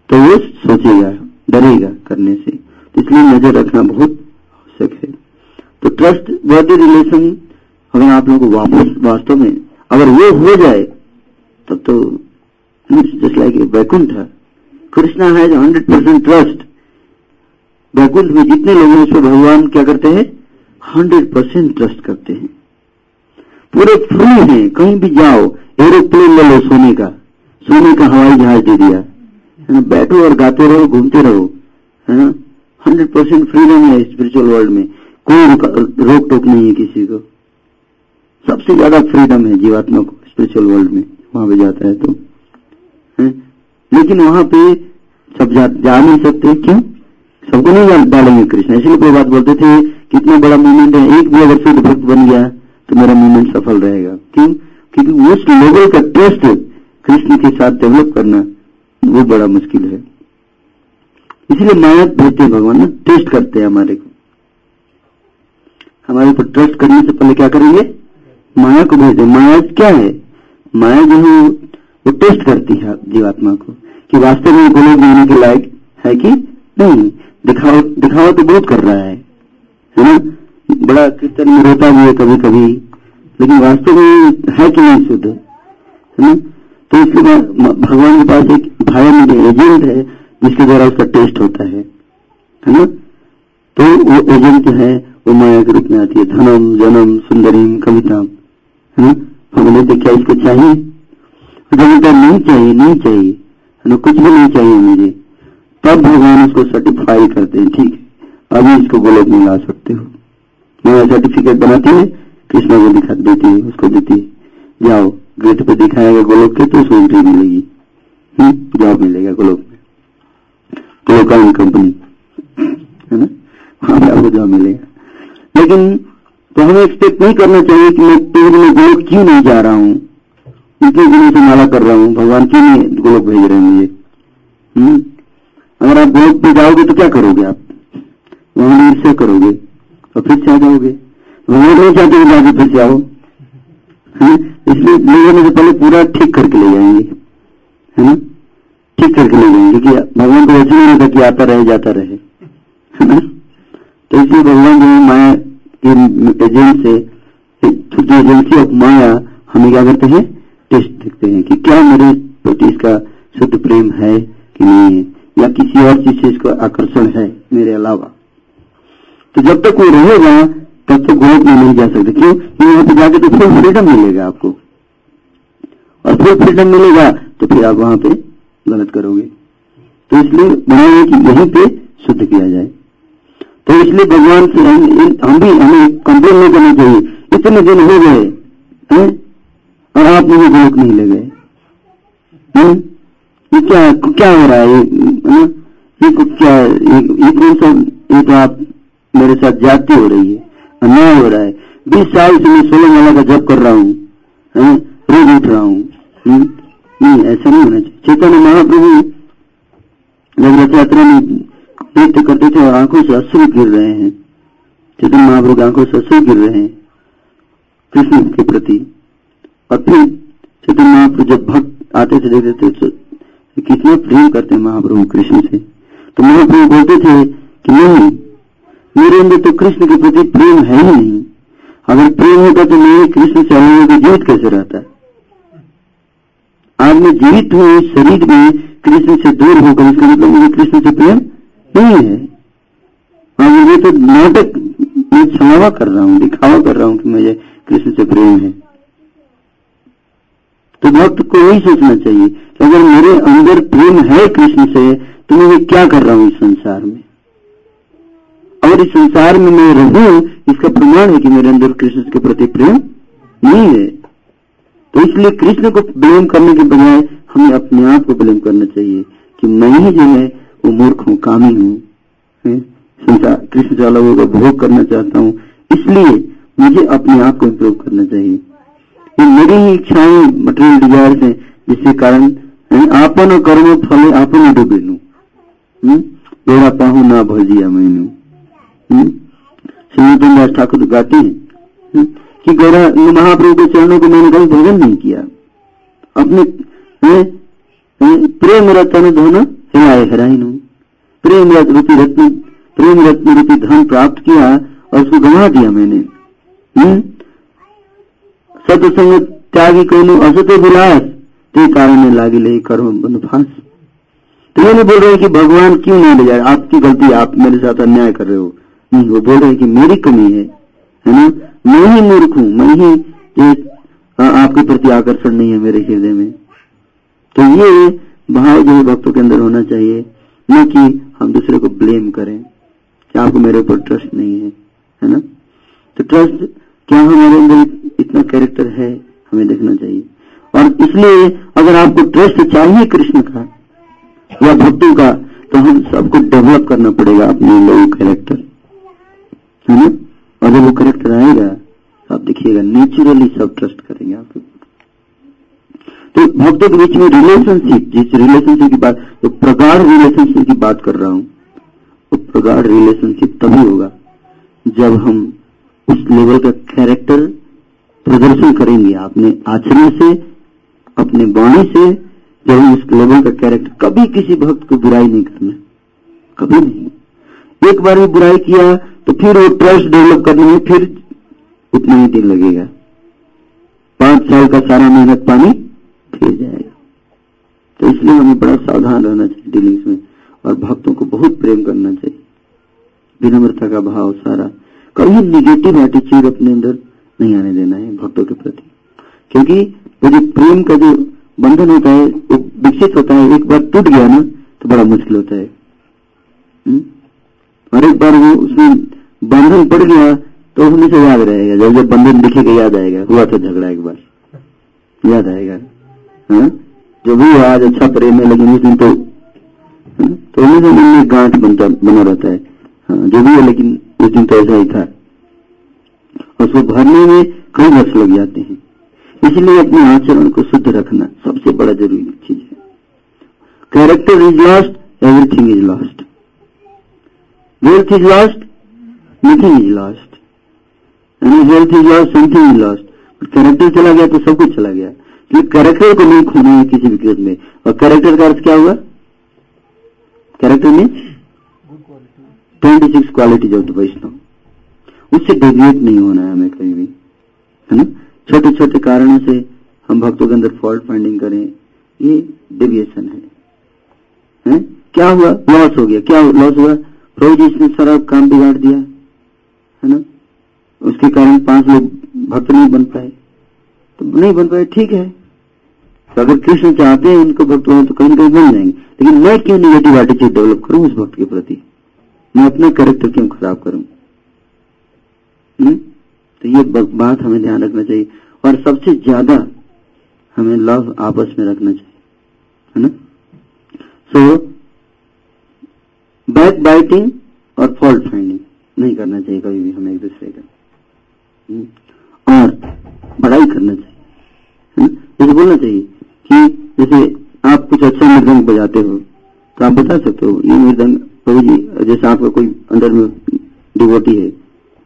S1: तो वो सोचेगा, डरेगा करने से। तो इसलिए नज़र रखना बहुत आवश्यक है। तो ट्रस्ट वर्दी रिलेशन अगर आप लोगों को वापस वास्तव में अगर वो हो जाए, तब तो just like Vaikuntha Krishna has hundred percent trust Vaikuntha में जितने लोग हैं उसमें भगवान क्या करते हैं? हंड्रेड परसेंट ट्रस्ट करते हैं। पूरे फ्री हैं कहीं भी जाओ एरोप्लेन ले लो सोने का। सोने का हवाई जहाज़ दे दिया। है ना बैठो और गाते रहो घूमते रहो। है ना हंड्रेड परसेंट फ्रीडम है स्पिरिचुअल वर्ल्ड में। कोई रोक टोक नहीं है किसी को। सबसे ज़्यादा फ्रीडम है जीवात्मा को स्पिरिचुअल वर्ल्ड में। वहाँ पे जाता है तो। है? लेकिन वहाँ पे सब जा, जा नहीं सकते। क्यों? सबको नहीं डालेंगे कृष्ण। इसलिए कोई बात बोलते थे कितना बड़ा मूवमेंट है, एक भी अगर शुद्ध भक्त बन गया तो मेरा मूवमेंट सफल रहेगा। क्यों? क्योंकि उस लेवल का ट्रस्ट कृष्ण के साथ डेवलप करना, वो बड़ा मुश्किल है। इसलिए माया भेजते भगवान ना टेस्ट करते हैं हमारे को। हमारे ऊपर ट्रस्ट करने से पहले क्या करेंगे? माया को भेजते माया क्या है? माया जो है, वो टेस्ट करती है जीवात्मा को। कि वास्तव में गोलोक जाने के लायक है कि नहीं? दिखावा दिखावा तो बहुत कर रहा है। है ना? बड़ा कीर्तन में रोता भी है कभी कभी लेकिन वास्तव में है कि नहीं शुद्ध? है ना? तो इसलिए भगवान के पास एक भाई एजेंट है, जिसके द्वारा उसका टेस्ट होता है। है ना? तो वो एजेंट जो है, वो माया के रूप में आती है। धनम, जन्म सुंदरी कविता है ना? हमने देखा इसको चाहिए। जब नहीं चाहिए नहीं चाहिए। है ना? कुछ भी नहीं चाहिए मुझे। तब भगवान उसको सर्टिफाई करते हैं, ठीक है? अभी इसको गोलोक में ला सकते हो। नया सर्टिफिकेट बनाती है कृष्णा को दिखा देती है, उसको देती है। जाओ गेट पे दिखाएगा गोलोक के तो उसको एंट्री मिलेगी। जॉब मिलेगा गोलोक में। ग्लोकान कंपनी है ना? वहाँ पे आपको जॉब मिलेगा। लेकिन तो हमें एक्सपेक्ट नहीं करना चाहिए कि मैं पेड़ में गोलोक क्यों नहीं जा रहा हूँ। इतने दिनों से माला कर रहा हूँ, भगवान क्यों नहीं गोलोक भेज रहे हैं मुझे? हम्म? अगर आप गोलोक पे जाओगे तो क्या करोगे आप? वहाँ ईर्ष्या करोगे और फिर आ जाओगे। भगवान नहीं चाहते कि जाके फिर आओ है इसलिए ले जाने से पहले पूरा ठीक करके ले जाएँगे। है ना? ठीक करके ले जाएँगे कि भगवान को ऐसे नहीं रहता कि आता रहे, जाता रहे। है ना? तो इसलिए भगवान जो माया के एजेंट से छोटी एजेंसी ऑफ़ माया हमें क्या करते हैं? टेस्ट देखते हैं कि क्या मेरे प्रति इसका शुद्ध प्रेम है कि नहीं है, या किसी और चीज़ से इसका आकर्षण है मेरे अलावा। तो जब तक वो रहेगा तब तक गोलोक में नहीं जा सकते। क्यों? क्योंकि वहाँ पे जाके तो फुल फ्रीडम मिलेगा आपको। और फुल फ्रीडम मिलेगा तो फिर आप वहाँ पे गलत करोगे। तो इसलिए बनाए कि यहीं पे शुद्ध किया जाए। तो इसलिए भगवान से हम, हम भी हमें कंप्लेन नहीं करना चाहिए। इतने दिन हो गए हैं? और आप मुझे गोलोक नहीं ले गए। ये क्या क्या हो रहा है? ये ना? ये क्या ये, ये कौन सा ये तो आप मेरे साथ जाती हो रही है, अन्याय हो रहा है। बीस साल से मैं सोलह माला का जप कर रहा हूँ रोज उठ रहा हूँ? नहीं, ऐसा नहीं होना चाहिए। चैतन्य महाप्रभु जब रथ यात्रा में नृत्य करते थे और आँखों से अश्रु गिर रहे हैं। चैतन्य महाप्रभु की आँखों से अश्रु गिर रहे हैं, कृष्ण के प्रति। और फिर चैतन्य महाप्रभु जब भक्त आते थे, देखते थे तो कितना प्रेम करते हैं महाप्रभु कृष्ण से। तो महाप्रभु बोलते थे कि नहीं मेरे अंदर तो कृष्ण के प्रति प्रेम है ही नहीं। अगर प्रेम होता तो मेरे कृष्ण से अलग होकर जीवित कैसे रहता? आज मैं जीवित हूँ इस शरीर में कृष्ण से दूर होकर इसका मतलब मुझे कृष्ण से प्रेम नहीं है। और मुझे तो नाटक मैं छलावा कर रहा हूँ, दिखावा कर रहा हूँ कि मुझे कृष्ण से प्रेम है। तो भक्त को यही सोचना चाहिए कि अगर मेरे अंदर प्रेम है कृष्ण से तो मैं क्या कर रहा हूँ इस संसार में? अगर इस संसार में मैं रहूँ, इसका प्रमाण है कि मेरे अंदर कृष्ण के प्रति प्रेम नहीं है। तो इसलिए कृष्ण को ब्लेम करने के बजाय हमें अपने आप को ब्लेम करना चाहिए कि मैं ही जो है, वो मूर्ख हूँ, कामी हूँ? संसार, कृष्ण अलग होकर भोग करना चाहता हूँ, इसलिए मुझे अपने आप को इम्प्रूव करना चाहिए। ये मेरी ही इच्छाएँ मटेरियल डिज़ायर है, जिसके कारण आपन कर्म फले आपन डूबेनु मेरा पाहू, ना भजिया मैनू श्रीमती ठाकुर गाते हैं हम्म, कि गौरा महाप्रभु के चरणों को मैंने कभी भोजन नहीं किया। अपने प्रेम रतन धन हिलाए हराइनु प्रेम रूपी रत्न प्रेम रत्न रूपी धन प्राप्त किया और उसको गंवा दिया मैंने। सतसंग त्यागी कहनु असत विलास ते कारण में लागे ले कर्म फांस तो ये नहीं बोल रहे कि भगवान क्यों नहीं ले जा रहे आपकी गलती आप मेरे साथ अन्याय कर रहे हो। वो बोल रहे हैं कि मेरी कमी है है ना? मैं ही मूर्ख हूँ मैं ही आ, आपके प्रति आकर्षण नहीं है मेरे हृदय में। तो ये भाव जो है भक्तों के अंदर होना चाहिए न कि हम दूसरे को ब्लेम करें कि आपको मेरे ऊपर ट्रस्ट नहीं है है ना? तो ट्रस्ट क्या हमारे अंदर इतना कैरेक्टर है हमें देखना चाहिए। और इसलिए अगर आपको ट्रस्ट चाहिए कृष्ण का या भक्तों का तो हम सबको डेवलप करना पड़ेगा अपने लोगों कैरेक्टर है ना? और जब वो कैरेक्टर आएगा तो आप देखिएगा नेचुरली सब ट्रस्ट करेंगे आपके तो भक्तों के बीच में रिलेशनशिप जिस रिलेशनशिप की बात तो प्रगाढ़ रिलेशनशिप की बात कर रहा हूँ, वो प्रगाढ़ रिलेशनशिप तभी होगा जब हम उस लेवल का कैरेक्टर प्रदर्शन करेंगे अपने आचरण से, अपने वाणी से, जब हम उस लेवल का कैरेक्टर कभी किसी भक्त को बुराई नहीं करना, कभी नहीं। एक बार भी बुराई किया तो फिर वो ट्रस्ट डेवलप करने में फिर उतना ही दिन लगेगा। पाँच साल का सारा मेहनत पानी फिर जाएगा। तो इसलिए हमें बड़ा सावधान रहना चाहिए डीलिंग्स में, और भक्तों को बहुत प्रेम करना चाहिए। विनम्रता का भाव सारा। कभी निगेटिव एटीट्यूड अपने अंदर नहीं आने देना है भक्तों के प्रति। क्योंकि वो जो प्रेम का जो बंधन होता है, वो विकसित होता है, एक बार टूट गया ना तो बड़ा मुश्किल होता है। हम्म? और एक बार वो उसमें बंधन पड़ गया तो हमेशा याद रहेगा। जब जब बंधन दिखेगा याद आएगा। हुआ था झगड़ा एक बार। याद आएगा। हाँ? जो भी आज अच्छा प्रेम है लेकिन उस दिन तो हाँ? तो में गांठ बनता बना रहता है। हाँ, जो भी है लेकिन उस दिन तो ऐसा ही था। उसको भरने में कई वर्ष लग जाते हैं। इसलिए अपने आचरण को शुद्ध रखना सबसे बड़ा ज़रूरी चीज़ है। Character is lost everything is lost wealth is lost nothing is lost health is lost something is lost character चला गया तो सब कुछ चला गया। क्योंकि कैरेक्टर को नहीं खोना है किसी भी केस में। और कैरेक्टर का अर्थ क्या हुआ? कैरेक्टर में twenty six qualities of the Vaishnava उससे डेविएट नहीं होना है हमें कहीं भी। है ना? छोटे छोटे कारणों से हम भक्तों के अंदर फॉल्ट फाइंडिंग करें, ये डेविएशन है। हैं? क्या हुआ? लॉस हो गया। क्या लॉस हुआ? प्रभु जी इसने सारा काम बिगाड़ दिया। है ना? उसके कारण पाँच लोग भक्त नहीं बन पाए। तो नहीं बन पाए, ठीक है। तो अगर कृष्ण चाहते हैं उनको भक्त हों तो कहीं कहीं बन जाएँगे। लेकिन मैं क्यों निगेटिव एटीट्यूड डेवलप करूँ उस भक्त के प्रति? मैं अपना कैरेक्टर क्यों खराब करूँ? हम्म? तो ये बात हमें ध्यान रखना चाहिए। और सबसे ज़्यादा हमें लव आपस में रखना चाहिए। है ना? सो बैक बाइटिंग और फॉल्ट फाइंडिंग नहीं करना चाहिए कभी भी, हमें एक दूसरे का हम्म? और बड़ाई करना चाहिए? जैसे बोलना चाहिए कि जैसे आप कुछ अच्छा मृदंग बजाते हो तो आप बता सकते हो, ये मृदंग प्रभु जी, जैसे आपका कोई अंदर में डिवोटी है,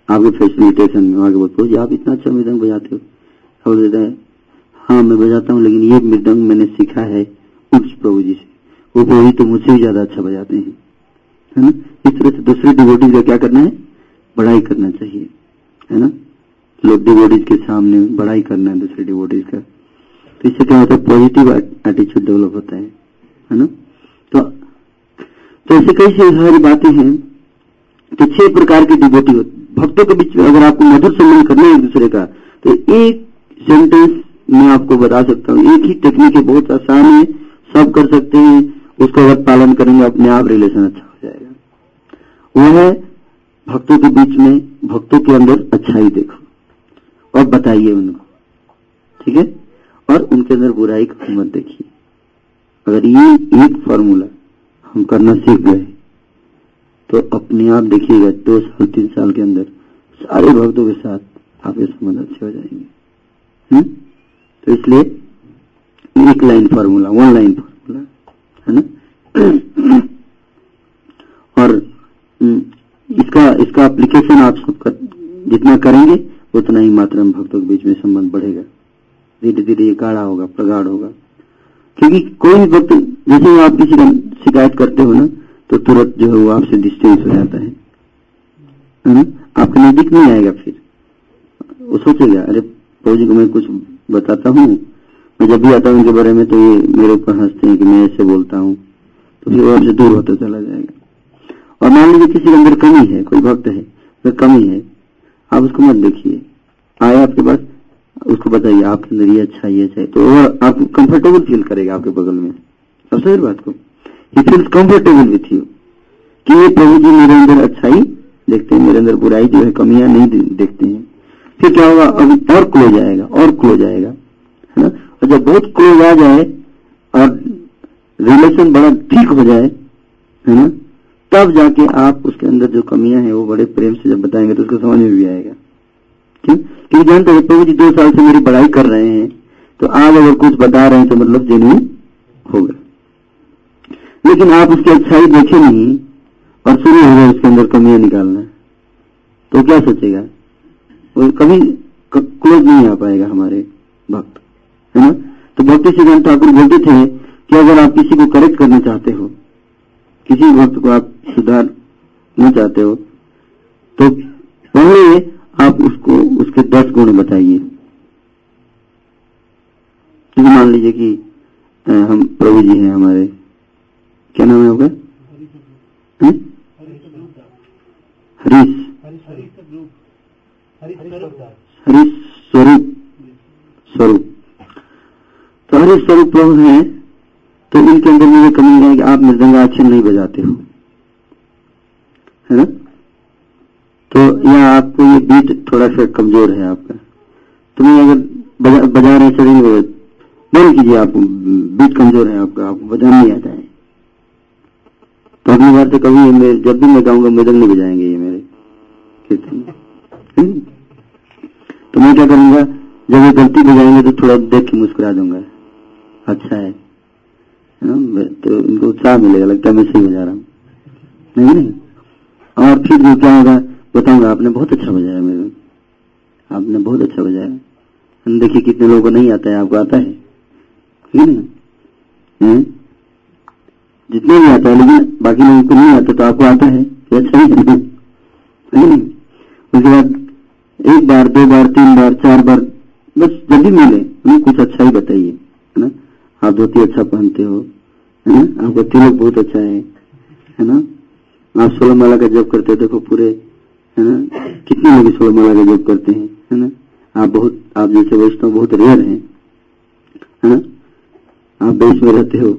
S1: आपके फैसिलिटेशन में आगे बोलते हो आप इतना अच्छा मृदंग बजाते हो और देता है हाँ मैं बजाता हूँ, लेकिन ये मृदंग मैंने सीखा है उस प्रभु जी से वो प्रभु जी तो मुझसे भी ज़्यादा अच्छा बजाते हैं, है ना इस तरह से दूसरे डिवोटीज का क्या करना है? बड़ाई करना चाहिए, है ना? लोग डिवोटीज के सामने बड़ाई करना है दूसरे डिवोटीज का। तो इससे क्या होता है? पॉजिटिव एटीट्यूड डेवलप होता है है ना? तो तो ऐसे कई सारी बातें हैं तो छह प्रकार की होती भक्तों के बीच में अगर आपको मधुर संबंध करना है एक दूसरे का तो एक सेंटेंस मैं आपको बता सकता हूँ। एक ही टेक्निक है, बहुत आसान है, सब कर सकते हैं, उसका अगर पालन करेंगे, अपने आप रिलेशन अच्छा हो है भक्तों के बीच में, भक्तों के अंदर अच्छाई देखो। और बताइए उनको, ठीक है? और उनके अंदर बुराई को मत देखिए। अगर ये एक फॉर्मूला हम करना सीख गए तो अपने आप देखिएगा, दो साल, तीन साल के अंदर सारे भक्तों के साथ आपके संबंध अच्छे हो जाएँगे। हम्म? तो इसलिए एक line formula one line formula है ना? और इसका इसका एप्लीकेशन आप सब कर, जितना करेंगे उतना ही मात्रा में भक्तों के बीच में संबंध बढ़ेगा। धीरे धीरे ये गाढ़ा होगा प्रगाढ़ होगा। क्योंकि कोई भी भक्त जैसे आप किसी का शिकायत करते हो ना तो तुरंत जो है वो आपसे डिस्टेंस हो जाता है। आपके नज़दीक नहीं आएगा फिर। वो सोचेगा अरे प्रभु को मैं कुछ बताता हूँ। मैं जब भी आता हूँ उनके बारे में तो ये मेरे ऊपर हँसते हैं कि मैं ऐसे बोलता हूँ। तो फिर वो आपसे दूर होता चला जाएगा। और मान लीजिए किसी के अंदर कमी है, कोई भक्त है तो कमी है, आप उसको मत देखिए। आए आपके पास, उसको बताइए, आपके अंदर ये अच्छा ये अच्छा तो वो आप कंफर्टेबल फील करेगा आपके बगल में। सबसे बड़ी बात को? He feels comfortable with you कि ये प्रभु जी मेरे अंदर अच्छाई देखते हैं, मेरे अंदर बुराई जो है, कमियाँ नहीं देखते हैं। फिर क्या होगा? अभी और क्लोज आएगा और क्लोज आएगा है ना? और जब बहुत क्लोज आ जाए, और रिलेशन बड़ा ठीक हो जाए, है ना? तब जाके आप उसके अंदर जो कमियाँ हैं, वो बड़े प्रेम से जब बताएँगे तो उसको समझ में भी आएगा। क्यों? क्योंकि जानते हैं प्रभु जी दो साल से मेरी पढ़ाई कर रहे हैं तो आप अगर कुछ बता रहे हैं तो मतलब जेन्यून होगा। लेकिन आप उसकी अच्छाई देखे नहीं और शुरू हो गए उसके अंदर कमियाँ निकालना तो क्या सोचेगा? वो कभी क्लोज नहीं आ पाएगा हमारे भक्त, है ना? तो भक्ति सिद्धांत ठाकुर बोलते थे कि अगर आप किसी को करेक्ट करना चाहते हो किसी भक्त को आप सुधार सुधारना चाहते हो तो पहले आप उसको, उसके दस गुण बताइए। मान लीजिए कि हम प्रभु जी हैं हमारे। क्या नाम है आपका? हैं? हरीश। हरीश स्वरूप। स्वरूप। तो हरीश स्वरूप प्रभु हैं। तो इनके अंदर में मुझे कमी है कि आप मृदंगा अच्छे नहीं बजाते हो। है ना? तो या आपको ये बीट थोड़ा सा कमज़ोर है आपका तो मैं अगर बजा, बजा रहे चलेंगे बंद कीजिए आप बीट कमज़ोर है आपका आपको बजाना नहीं आता है। तो अगली बार से कभी जब भी मैं गाऊँगा मृदंग नहीं बजाएँगे ये मेरे कीर्तन? तो मैं क्या करूँगा जब ये गलती बजाएँगे तो थोड़ा देख के मुस्कुरा दूँगा। अच्छा है। तो इनको उत्साह मिलेगा, लगता है मैं सही बजा रहा हूँ। नहीं नहीं। और फिर भी क्या होगा, बताऊँगा, आपने बहुत अच्छा बजाया मेरे आपने बहुत अच्छा बजाया। देखिए कितने लोगों को नहीं आता है, आपको आता है? ठीक है? ना जितने भी आता है, लेकिन बाकी लोगों को नहीं आता तो आपको आता है? कि अच्छा ही। है उसके बाद एक बार, दो बार, तीन बार, चार बार, बस जब भी मिले कुछ अच्छा ही बताइए, है ना? आप धोती अच्छा पहनते हो है? ना आपका तिलक बहुत अच्छा है है ना? आप सोलह माला का जब करते हो, देखो पूरे, है ना? कितने लोग सोलह माला का जब करते हैं, है ना? आप बहुत, आप जैसे वैष्णव, बहुत रेयर हैं, है ना? आप बेस में रहते हो,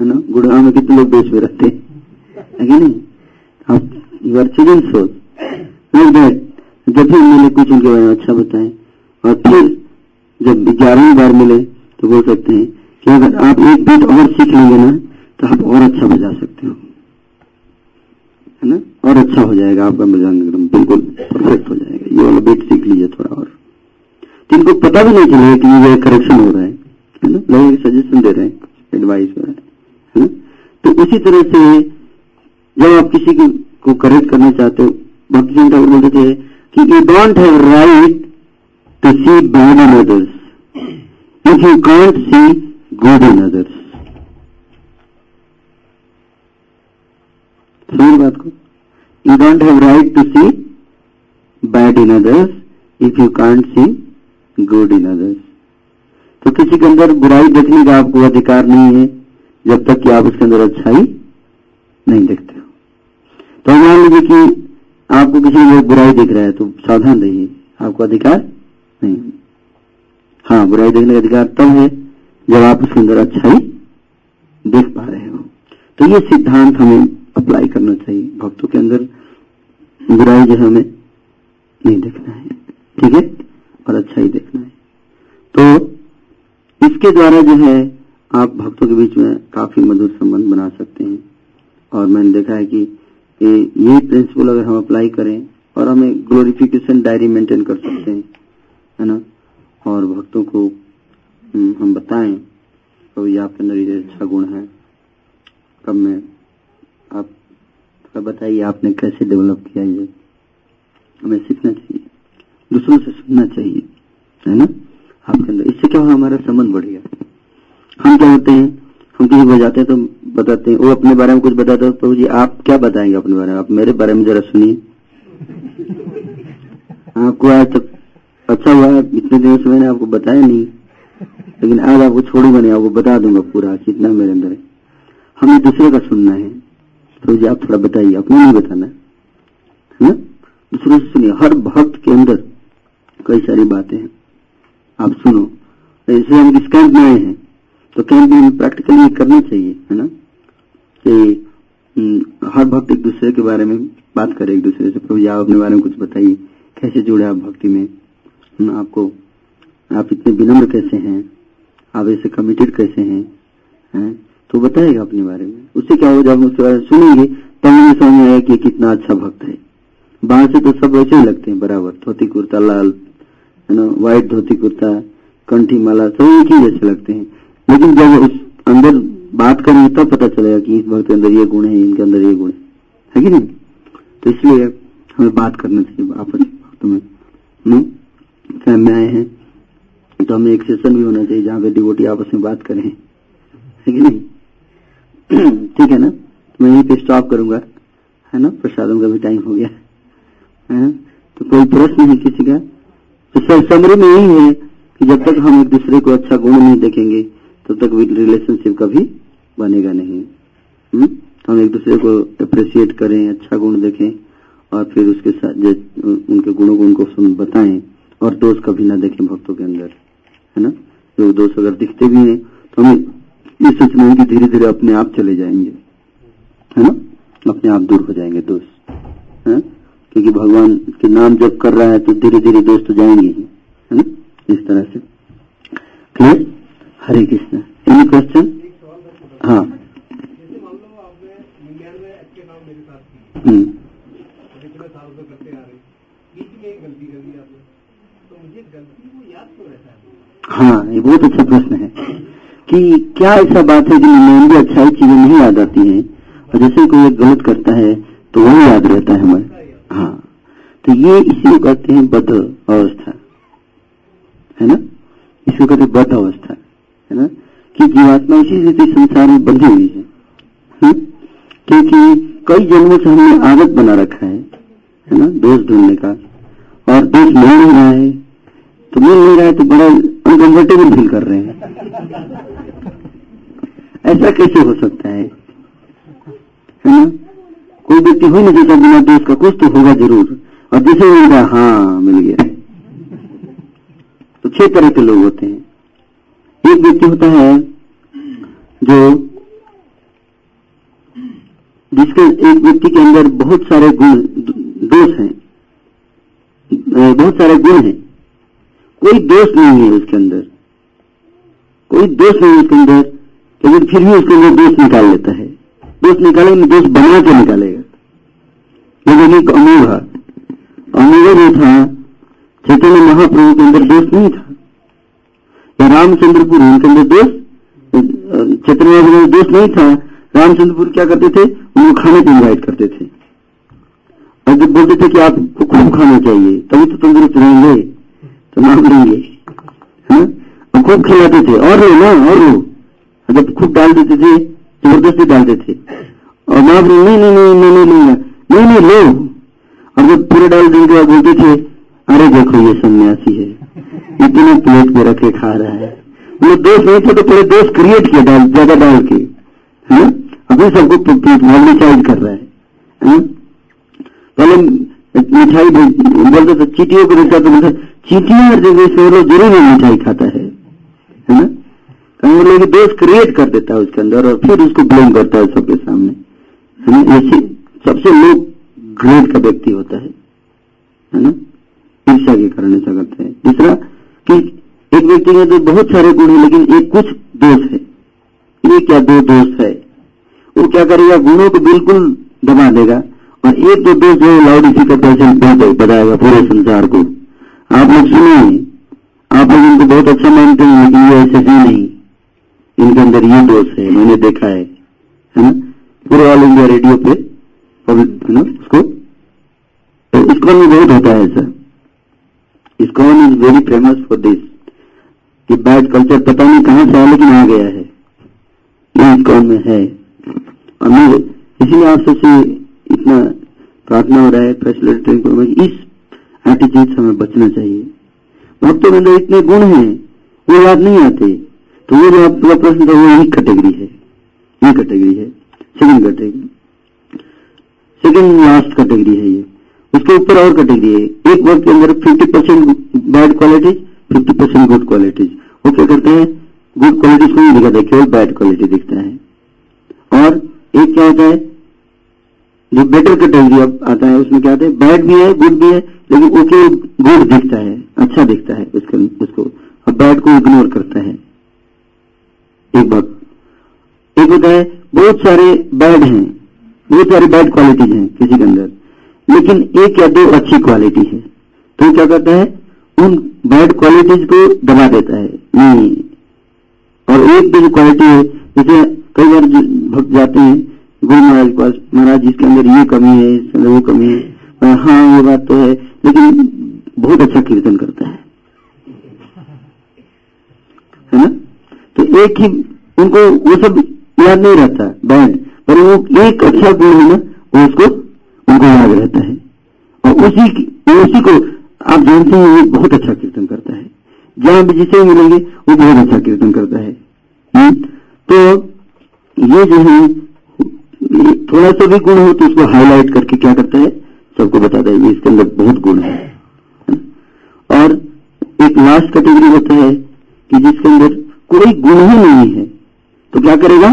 S1: है ना? गुड़गांव में कितने लोग बेस में रहते हैं? नहीं? आप यू आर चिल्ड्रन जब भी मिले कुछ उनके बारे में अच्छा बताएँ और फिर जब ग्यारहवीं बार मिले तो बोल सकते हैं कि अगर आप एक बीट और सीख लेंगे ना तो आप और अच्छा बजा सकते हो। है ना? और अच्छा हो जाएगा आपका बजाना एकदम, बिल्कुल परफेक्ट हो जाएगा। ये वाला बीट सीख लीजिए थोड़ा और। तो इनको पता भी नहीं चलेगा कि ये करेक्शन हो रहा है है ना? लोग सजेशन दे रहे हैं एडवाइस हो रहा है ना? तो उसी तरह से जब आप किसी को करेक्ट करना चाहते हो, भक्ति सिंह ठाकुर बोलते थे कि you don't have right to see bad in others if you can't see in others समझ बात को। You don't have right to see bad in others if you can't see good in others तो किसी के अंदर बुराई देखने का आपको अधिकार नहीं है, जब तक कि आप उसके अंदर अच्छाई नहीं देखते हो। तो मान लीजिए कि आपको किसी में बुराई दिख रहा है तो सावधान रहिए, आपको अधिकार नहीं हाँ बुराई देखने का अधिकार तब है जब आप उसके अंदर अच्छाई देख पा रहे हो तो ये सिद्धांत हमें अप्लाई करना चाहिए। भक्तों के अंदर बुराई जो हमें नहीं देखना है, ठीक है? और अच्छा ही देखना है। तो इसके द्वारा जो है आप भक्तों के बीच में काफ़ी मधुर संबंध बना सकते हैं। और मैंने देखा है कि ये प्रिंसिपल अगर हम अप्लाई करें और हमें ग्लोरिफिकेशन डायरी मेंटेन कर सकते हैं, है ना? और भक्तों को हम बताएँ कभी आपके अंदर ये अच्छा गुण है। कब मैं, आप बताइए, आपने कैसे डेवलप किया ये? हमें सीखना चाहिए, दूसरों से सुनना चाहिए, है ना? आपके अंदर, इससे क्या हमारा संबंध बढ़ेगा? हम क्या होते हैं? हम किसी को जाते हैं तो बताते हैं, वो अपने बारे में कुछ बताते हो तो जी, आप क्या बताएँगे अपने बारे में? आप मेरे बारे में जरा सुनिए। आपको आज तक अच्छा हुआ, इतने दिनों से मैंने आपको बताया नहीं। लेकिन आज आपको छोड़ूँगा नहीं आपको बता दूँगा पूरा कितना मेरे अंदर है। हमें दूसरे का सुनना है। तो जी, आप थोड़ा बताइए, अपने नहीं बताना। है ना? दूसरों से सुनिए। हर भक्त के अंदर कई सारी बातें हैं। आप सुनो। ऐसे हम इस कैंप में आए हैं तो कैंप में प्रैक्टिकली करना चाहिए, है ना? कि हर भक्त एक दूसरे के बारे में बात करे, एक दूसरे से। प्रभु जी, आप अपने बारे में कुछ बताइए। कैसे जुड़े आप भक्ति में? आपको, आप इतने विनम्र कैसे हैं? आप ऐसे कमिटेड कैसे हैं? हैं? तो बताएगा अपने बारे में। उससे क्या होगा? जब उसके बारे में सुनेंगे, तब हमें समझ में आएगा कि कितना अच्छा भक्त है। बाहर से तो सब वैसे ही लगते हैं, बराबर। धोती कुर्ता, लाल, है ना? व्हाइट धोती कुर्ता, कंठी, माला, सब एक ही जैसे लगते हैं। लेकिन जब उस अंदर बात करेंगे, तब पता चलेगा कि इस भक्त के अंदर ये गुण है, इनके अंदर ये गुण है। कि नहीं? तो इसलिए हमें बात करना चाहिए आपस भक्तों में। फैम में आए हैं? तो हमें एक सेशन भी होना चाहिए जहाँ पे डिवोटी आपस में बात करें। है कि नहीं? ठीक है ना? मैं यहीं पे स्टॉप करूँगा। है ना? प्रसादों का भी टाइम हो गया। है तो कोई प्रश्न नहीं किसी का? तो सर समरी में यही है कि जब तक हम एक दूसरे को अच्छा गुण नहीं देखेंगे, तब तो तक रिलेशनशिप कभी बनेगा नहीं। हुँ? हम्म? हम एक दूसरे को अप्रिसिएट करें अच्छा गुण देखें और फिर उसके साथ उनके गुणों को उनको बताएँ और दोष कभी ना देखें भक्तों के अंदर। है ना? जो दोष अगर दिखते भी हैं तो हमें ये सोचना है कि धीरे धीरे अपने आप चले जाएँगे। है ना? अपने आप दूर हो जाएँगे दोष है? क्योंकि भगवान के नाम जब कर रहा है तो धीरे धीरे दोस्त तो जाएँगे ही। है ना? इस तरह से। Clear Hare Krishna any question हाँ।
S2: किए
S1: हम्म,
S2: है?
S1: हाँ ये बहुत अच्छा प्रश्न है कि क्या ऐसा बात है कि निन्यानवे अच्छाई चीज़ें नहीं याद आती हैं? और जैसे कोई एक गलत करता है तो वही याद रहता है हमें हाँ। तो ये इसी को कहते हैं बद्ध अवस्था। है ना? इसको कहते हैं बद्ध अवस्था। है ना? कि जीवात्मा इसी रीति संसार में बंधी हुई है। हम्म? क्योंकि कई जन्मों से हमने आदत बना रखा है। है ना? दोष ढूँढने का। और दोष मिल नहीं रहा है तो मिल नहीं रहा है तो बड़ा अनकंफर्टेबल फील कर रहे हैं। ऐसा कैसे हो सकता है? है ना? कोई व्यक्ति हो नहीं सकता बिना दोष का कुछ तो होगा ज़रूर। और जिसे मिल गया हाँ मिल गया। तो छह तरह के लोग होते हैं। एक व्यक्ति होता है जो जिसके एक व्यक्ति के अंदर बहुत सारे गुण, दोष हैं। बहुत सारे गुण हैं। कोई दोष नहीं है उसके अंदर। कोई दोष नहीं है उसके अंदर, लेकिन फिर भी उसके अंदर दोष निकाल लेता है। दोष निकालेंगे दोष बना के निकालेगा। लेकिन एक अमोघा अमोघा जो था, चैतन्य महाप्रभु के अंदर दोष नहीं था। या रामचंद्रपुर उनके अंदर दोष चैतन्य महाप्रभु दोष नहीं था। रामचंद्रपुर क्या करते थे? उनको खाने को इन्वाइट करते थे। और जब बोलते थे कि आपको खूब खाना चाहिए, तभी तो तंदुरुस्त रहेंगे तो नाम लेंगे। और खूब खिलाते थे। और लो ना, और लो जब खूब डाल देते थे, ज़बरदस्ती डालते थे और माँ बोली नहीं नहीं नहीं मैं नहीं लूँगा नहीं नहीं लो। और जब पूरे डाल के बाद बोलते थे, अरे देखो, ये सन्यासी है। इतने प्लेट में रखे खा रहा है। वो दोस्त नहीं थे तो पूरे दोष क्रिएट किया डाल, ज़्यादा डाल के। है? अभी सबको पब्लिसाइज कर रहा है। है? पहले मिठाई बोलते थे, चीटियों को देखा तो बोलते, चीटियाँ हर जगह से लोग ज़रूर ही मिठाई खाता है। है ना? कहीं लोग दोष क्रिएट कर देता है उसके अंदर और फिर उसको ब्लेम करता है सबके सामने। ऐसे सबसे लो ग्रेड का व्यक्ति होता है। है ना? ईर्षा के कारण ऐसा करते हैं। दूसरा, कि एक व्यक्ति के तो बहुत सारे गुण है, लेकिन एक कुछ दोष है। ये क्या दो दोष है? वो क्या करेगा? गुणों को बिल्कुल दबा देगा। और एक दो दोष जो लाउड स्पीकर पर बताएगा पूरे संसार को। आप लोग सुने, आप लोग इनको बहुत अच्छा मानते हैं, लेकिन ये ऐसे है नहीं। इनके अंदर ये दोष है, मैंने देखा है है ना? पूरे ऑल इंडिया रेडियो पे है उसको? तो इसको में बहुत होता है ऐसा। ISKCON is very famous for this कि बैड कल्चर पता नहीं कहाँ से आया, लेकिन आ गया है। ये इस्कॉन में है। और मैं इसीलिए आप सबसे इतना प्रार्थना हो रहा है फैसिलिटेटिंग को इस एटीट्यूड से हमें बचना चाहिए। भक्तों में अंदर इतने गुण हैं, वो याद नहीं आते। तो वो जो आपका प्रश्न था वो यही कैटेगरी है। ये कैटेगरी है। Second category second last category है ये। उसके ऊपर और कैटेगरी है। एक वर्ग के अंदर 50 percent bad qualities 50 percent good qualities वो क्या करते हैं? गुड क्वालिटीज को नहीं दिखाते केवल बैड क्वालिटी दिखता है। और एक क्या होता है? जो बेटर कैटेगरी अब आता है, उसमें क्या आता है? बैड भी है गुड भी है, लेकिन केवल गुड दिखता है अच्छा दिखता है उसको उसको। और बैड को इग्नोर करता है। एक बात। एक होता है, बहुत सारे बैड हैं, बहुत सारी बैड क्वालिटीज हैं किसी के अंदर, लेकिन एक या दो अच्छी क्वालिटी है। तो क्या करता है? उन बैड क्वालिटीज को दबा देता है। नहीं। और एक भी जो क्वालिटी है, जैसे कई बार भक्त जाते हैं गुरु महाराज पास, महाराज इसके अंदर ये कमी है इसके अंदर वो कमी है। हाँ ये बात तो है, लेकिन बहुत अच्छा कीर्तन करता है। है ना? तो एक ही, उनको वो सब याद नहीं रहता बैंड पर वो एक अच्छा गुण है ना, वो उसको, उनको याद रहता है। और उसी उसी को, आप जानते हैं वो बहुत अच्छा कीर्तन करता है। जहाँ भी जिसे मिलेंगे, वो बहुत अच्छा कीर्तन करता है। हम्म? तो ये जो है थोड़ा सा भी गुण हो तो उसको हाईलाइट करके क्या करता है? सबको बताता है, ये इसके अंदर बहुत गुण है। और एक लास्ट कैटेगरी होता है कि जिसके अंदर कोई गुण ही नहीं है तो क्या करेगा?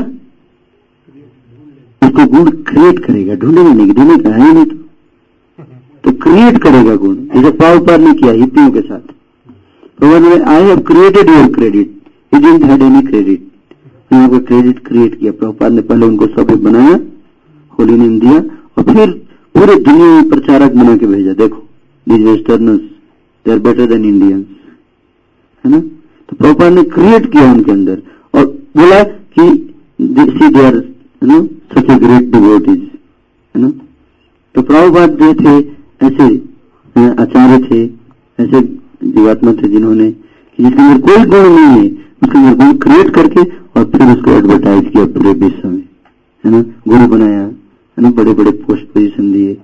S1: उसको गुण क्रिएट करेगा, ढूंढेगा नहीं, ढूंढेगा है नहीं तो। तो क्रिएट करेगा गुण जैसे पाव पार ने किया हिप्पियों के साथ। भगवान ने I have created your credit had any credit credit create किया प्रभुपाद ने पहले उनको सभ्य बनाया होली नेम दिया और फिर पूरे दुनिया में प्रचारक बना के भेजा। देखो these westerners they are better than Indians है ना? तो प्रभुपाद ने क्रिएट किया उनके अंदर और बोला कि see they are you know such a great devotees है ना? तो प्रभुपाद जो थे, ऐसे आचार्य थे, ऐसे जीवात्मा थे जिन्होंने जिसके अंदर कोई गुण नहीं है, उसके अंदर गुण क्रिएट करके और फिर उसको एडवर्टाइज किया पूरे विश्व में, है ना? गुरु बनाया। है ना बड़े बड़े पोस्ट पोजीशन दिए।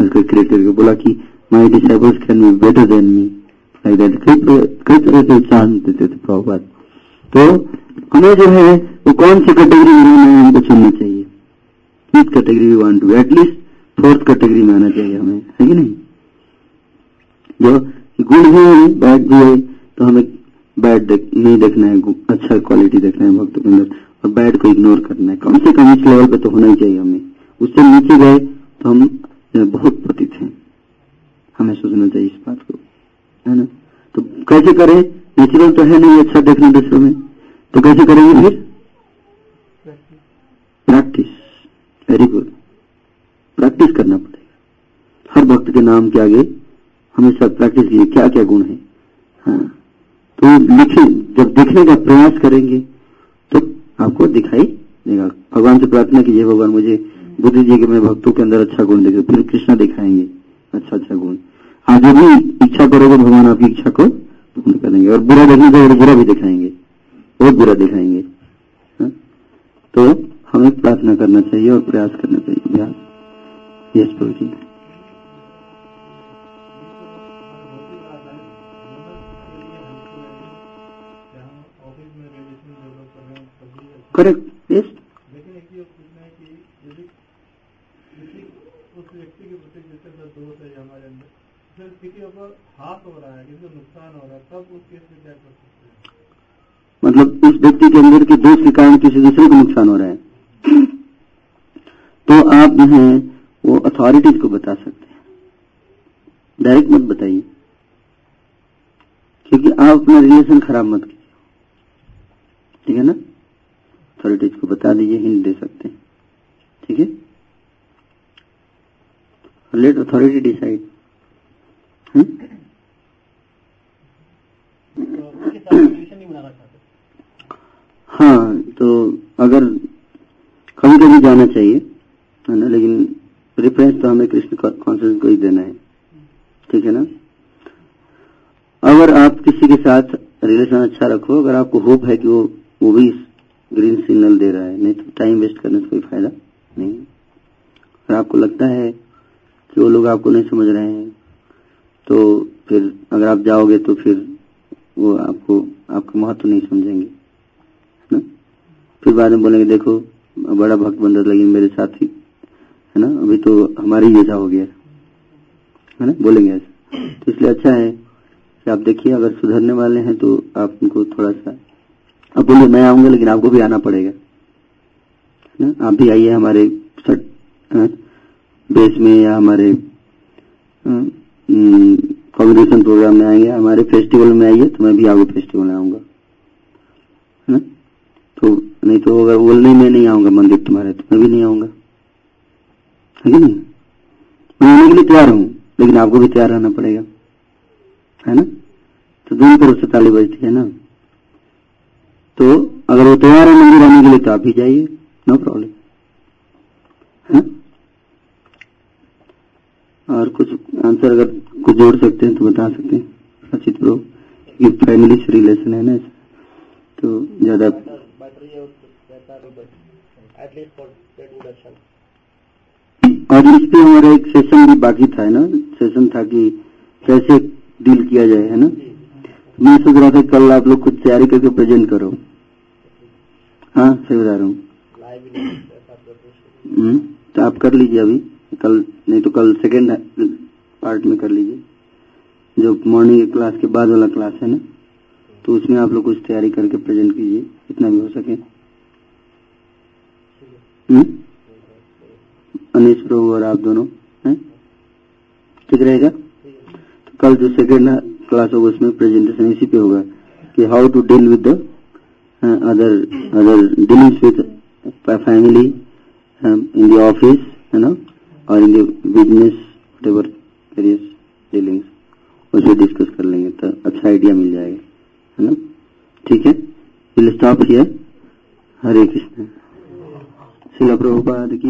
S1: उसको क्रिएट करके बोला कि my disciples can be better than me like that कई तरह से उत्साहन देते थे प्रभुपाद। तो हमें जो है वो कौन सी कैटेगरी में हमको चुनना चाहिए। किस category we want to at least fourth category में आना चाहिए हमें है कि नहीं? जो गुड भी है बैड भी है तो हमें बैड देख, नहीं देखना है अच्छा क्वालिटी देखना है भक्त के अंदर। और बैड को इग्नोर करना है। कम से कम इस लेवल पे तो होना ही चाहिए हमें। उससे नीचे गए तो हम बहुत पतित हैं। हमें सोचना चाहिए इस बात को, है ना? तो कैसे करें? नेचुरल तो है नहीं अच्छा देखना दूसरों में। तो कैसे करेंगे फिर? प्रैक्टिस वेरी गुड प्रैक्टिस करना पड़ेगा। हर भक्त के नाम के आगे हमेशा प्रैक्टिस कीजिए क्या क्या गुण है? हाँ। तो लिखे, जब देखने का प्रयास करेंगे तो आपको दिखाई देगा। भगवान से प्रार्थना कीजिए, भगवान मुझे बुद्धि जी के मैं भक्तों के अंदर अच्छा गुण देखे, फिर कृष्णा दिखाएँगे। अच्छा अच्छा गुण। आप जो भी इच्छा करोगे, भगवान आपकी इच्छा को पूर्ण करेंगे। और बुरा देखने से बुरा भी दिखाएँगे। बहुत बुरा दिखाएँगे। हाँ? तो हमें प्रार्थना करना चाहिए और प्रयास करना चाहिए। यस, प्रभु जी।
S2: हैं
S1: करेक्ट। यस
S2: लेकिन एक चीज़ पूछना है कि यदि किसी उस व्यक्ति के प्रति जैसे अगर दोष है हमारे अंदर फिर किसी को हाथ हो रहा है किसी नुकसान हो रहा है, तब उस केस में क्या कर सकते हैं।
S1: मतलब उस व्यक्ति के अंदर के दोष के कारण किसी दूसरे को नुकसान हो रहा है। तो आप जो है, वो अथॉरिटीज को बता सकते हैं। डायरेक्ट मत बताइए। क्योंकि आप अपना रिलेशन खराब मत कीजिए। ठीक है ना? अथॉरिटीज को बता दीजिए हिंट दे सकते हैं। ठीक है? लेट अथॉरिटी डिसाइड
S2: तो उसके साथ रिलेशन नहीं बनाना चाहते
S1: हाँ तो अगर कभी कभी जाना चाहिए, है ना, लेकिन प्रेफरेंस तो हमें कृष्ण कॉन्शियस को ही देना है। ठीक है ना? अगर आप किसी के साथ रिलेशन अच्छा रखो, अगर आपको होप है कि वो वो भी ग्रीन सिग्नल दे रहा है, नहीं तो टाइम वेस्ट करने से कोई फ़ायदा नहीं अगर आपको लगता है कि वो लोग आपको नहीं समझ रहे हैं तो फिर अगर आप जाओगे तो फिर वो आपको, आपका महत्व नहीं समझेंगे ना? फिर बाद में बोलेंगे, देखो, बड़ा भक्त रहा लेकिन मेरे साथ, ही है ना? अभी तो हमारी जैसा हो गया, है ना? बोलेंगे ऐसा। तो इसलिए अच्छा है कि आप देखिए, अगर सुधरने वाले हैं तो आप उनको थोड़ा सा अब बोलिए, मैं आऊँगा, लेकिन आपको भी आना पड़ेगा, है ना? आप भी आइए हमारे बेस में या हमारे कॉम्बिनेशन प्रोग्राम में आएँगे, हमारे फेस्टिवल में आइए तो मैं भी आपको फेस्टिवल में आऊँगा। है ना? तो नहीं तो अगर बोलने में नहीं आऊँगा मंदिर तुम्हारे तो मैं भी नहीं आऊँगा। है कि नहीं? मैं आने के लिए तैयार हूँ, लेकिन आपको भी तैयार रहना पड़ेगा। है ना? तो दोनों तरफ़ से ताली बजती है ना? तो अगर वो तैयार है मंदिर आने के लिए तो आप भी जाइए, नो प्रॉब्लम। है ना? और कुछ आंसर अगर कुछ जोड़ सकते हैं तो बता सकते हैं। सचित प्रो ये फैमिली से रिलेशन है ना तो ज़्यादा और इस पे हमारा एक सेशन भी बाकी था है ना? सेशन था कि कैसे डील किया जाए है ना? मैं सोच रहा था कल आप लोग कुछ तैयारी करके प्रेजेंट करो। हाँ सही बता रहा हूँ। हम्म, तो आप कर लीजिए अभी। कल नहीं तो कल सेकेंड पार्ट में कर लीजिए। जो मॉर्निंग क्लास के बाद वाला क्लास है ना तो उसमें आप लोग कुछ तैयारी करके प्रेजेंट कीजिए जितना भी हो सके। हम्म? अनिश प्रभु और आप दोनों हैं? ठीक रहेगा? तो कल जो सेकेंड क्लास होगा उसमें प्रेजेंटेशन इसी पे होगा कि how to deal with the other dealings with family um, in the office, you know, or in the business, whatever various dealings उसे डिस्कस कर लेंगे तो अच्छा आइडिया मिल जाएगा, है ना? ठीक है? Will stop here Hare Krishna. Srila Prabhupada की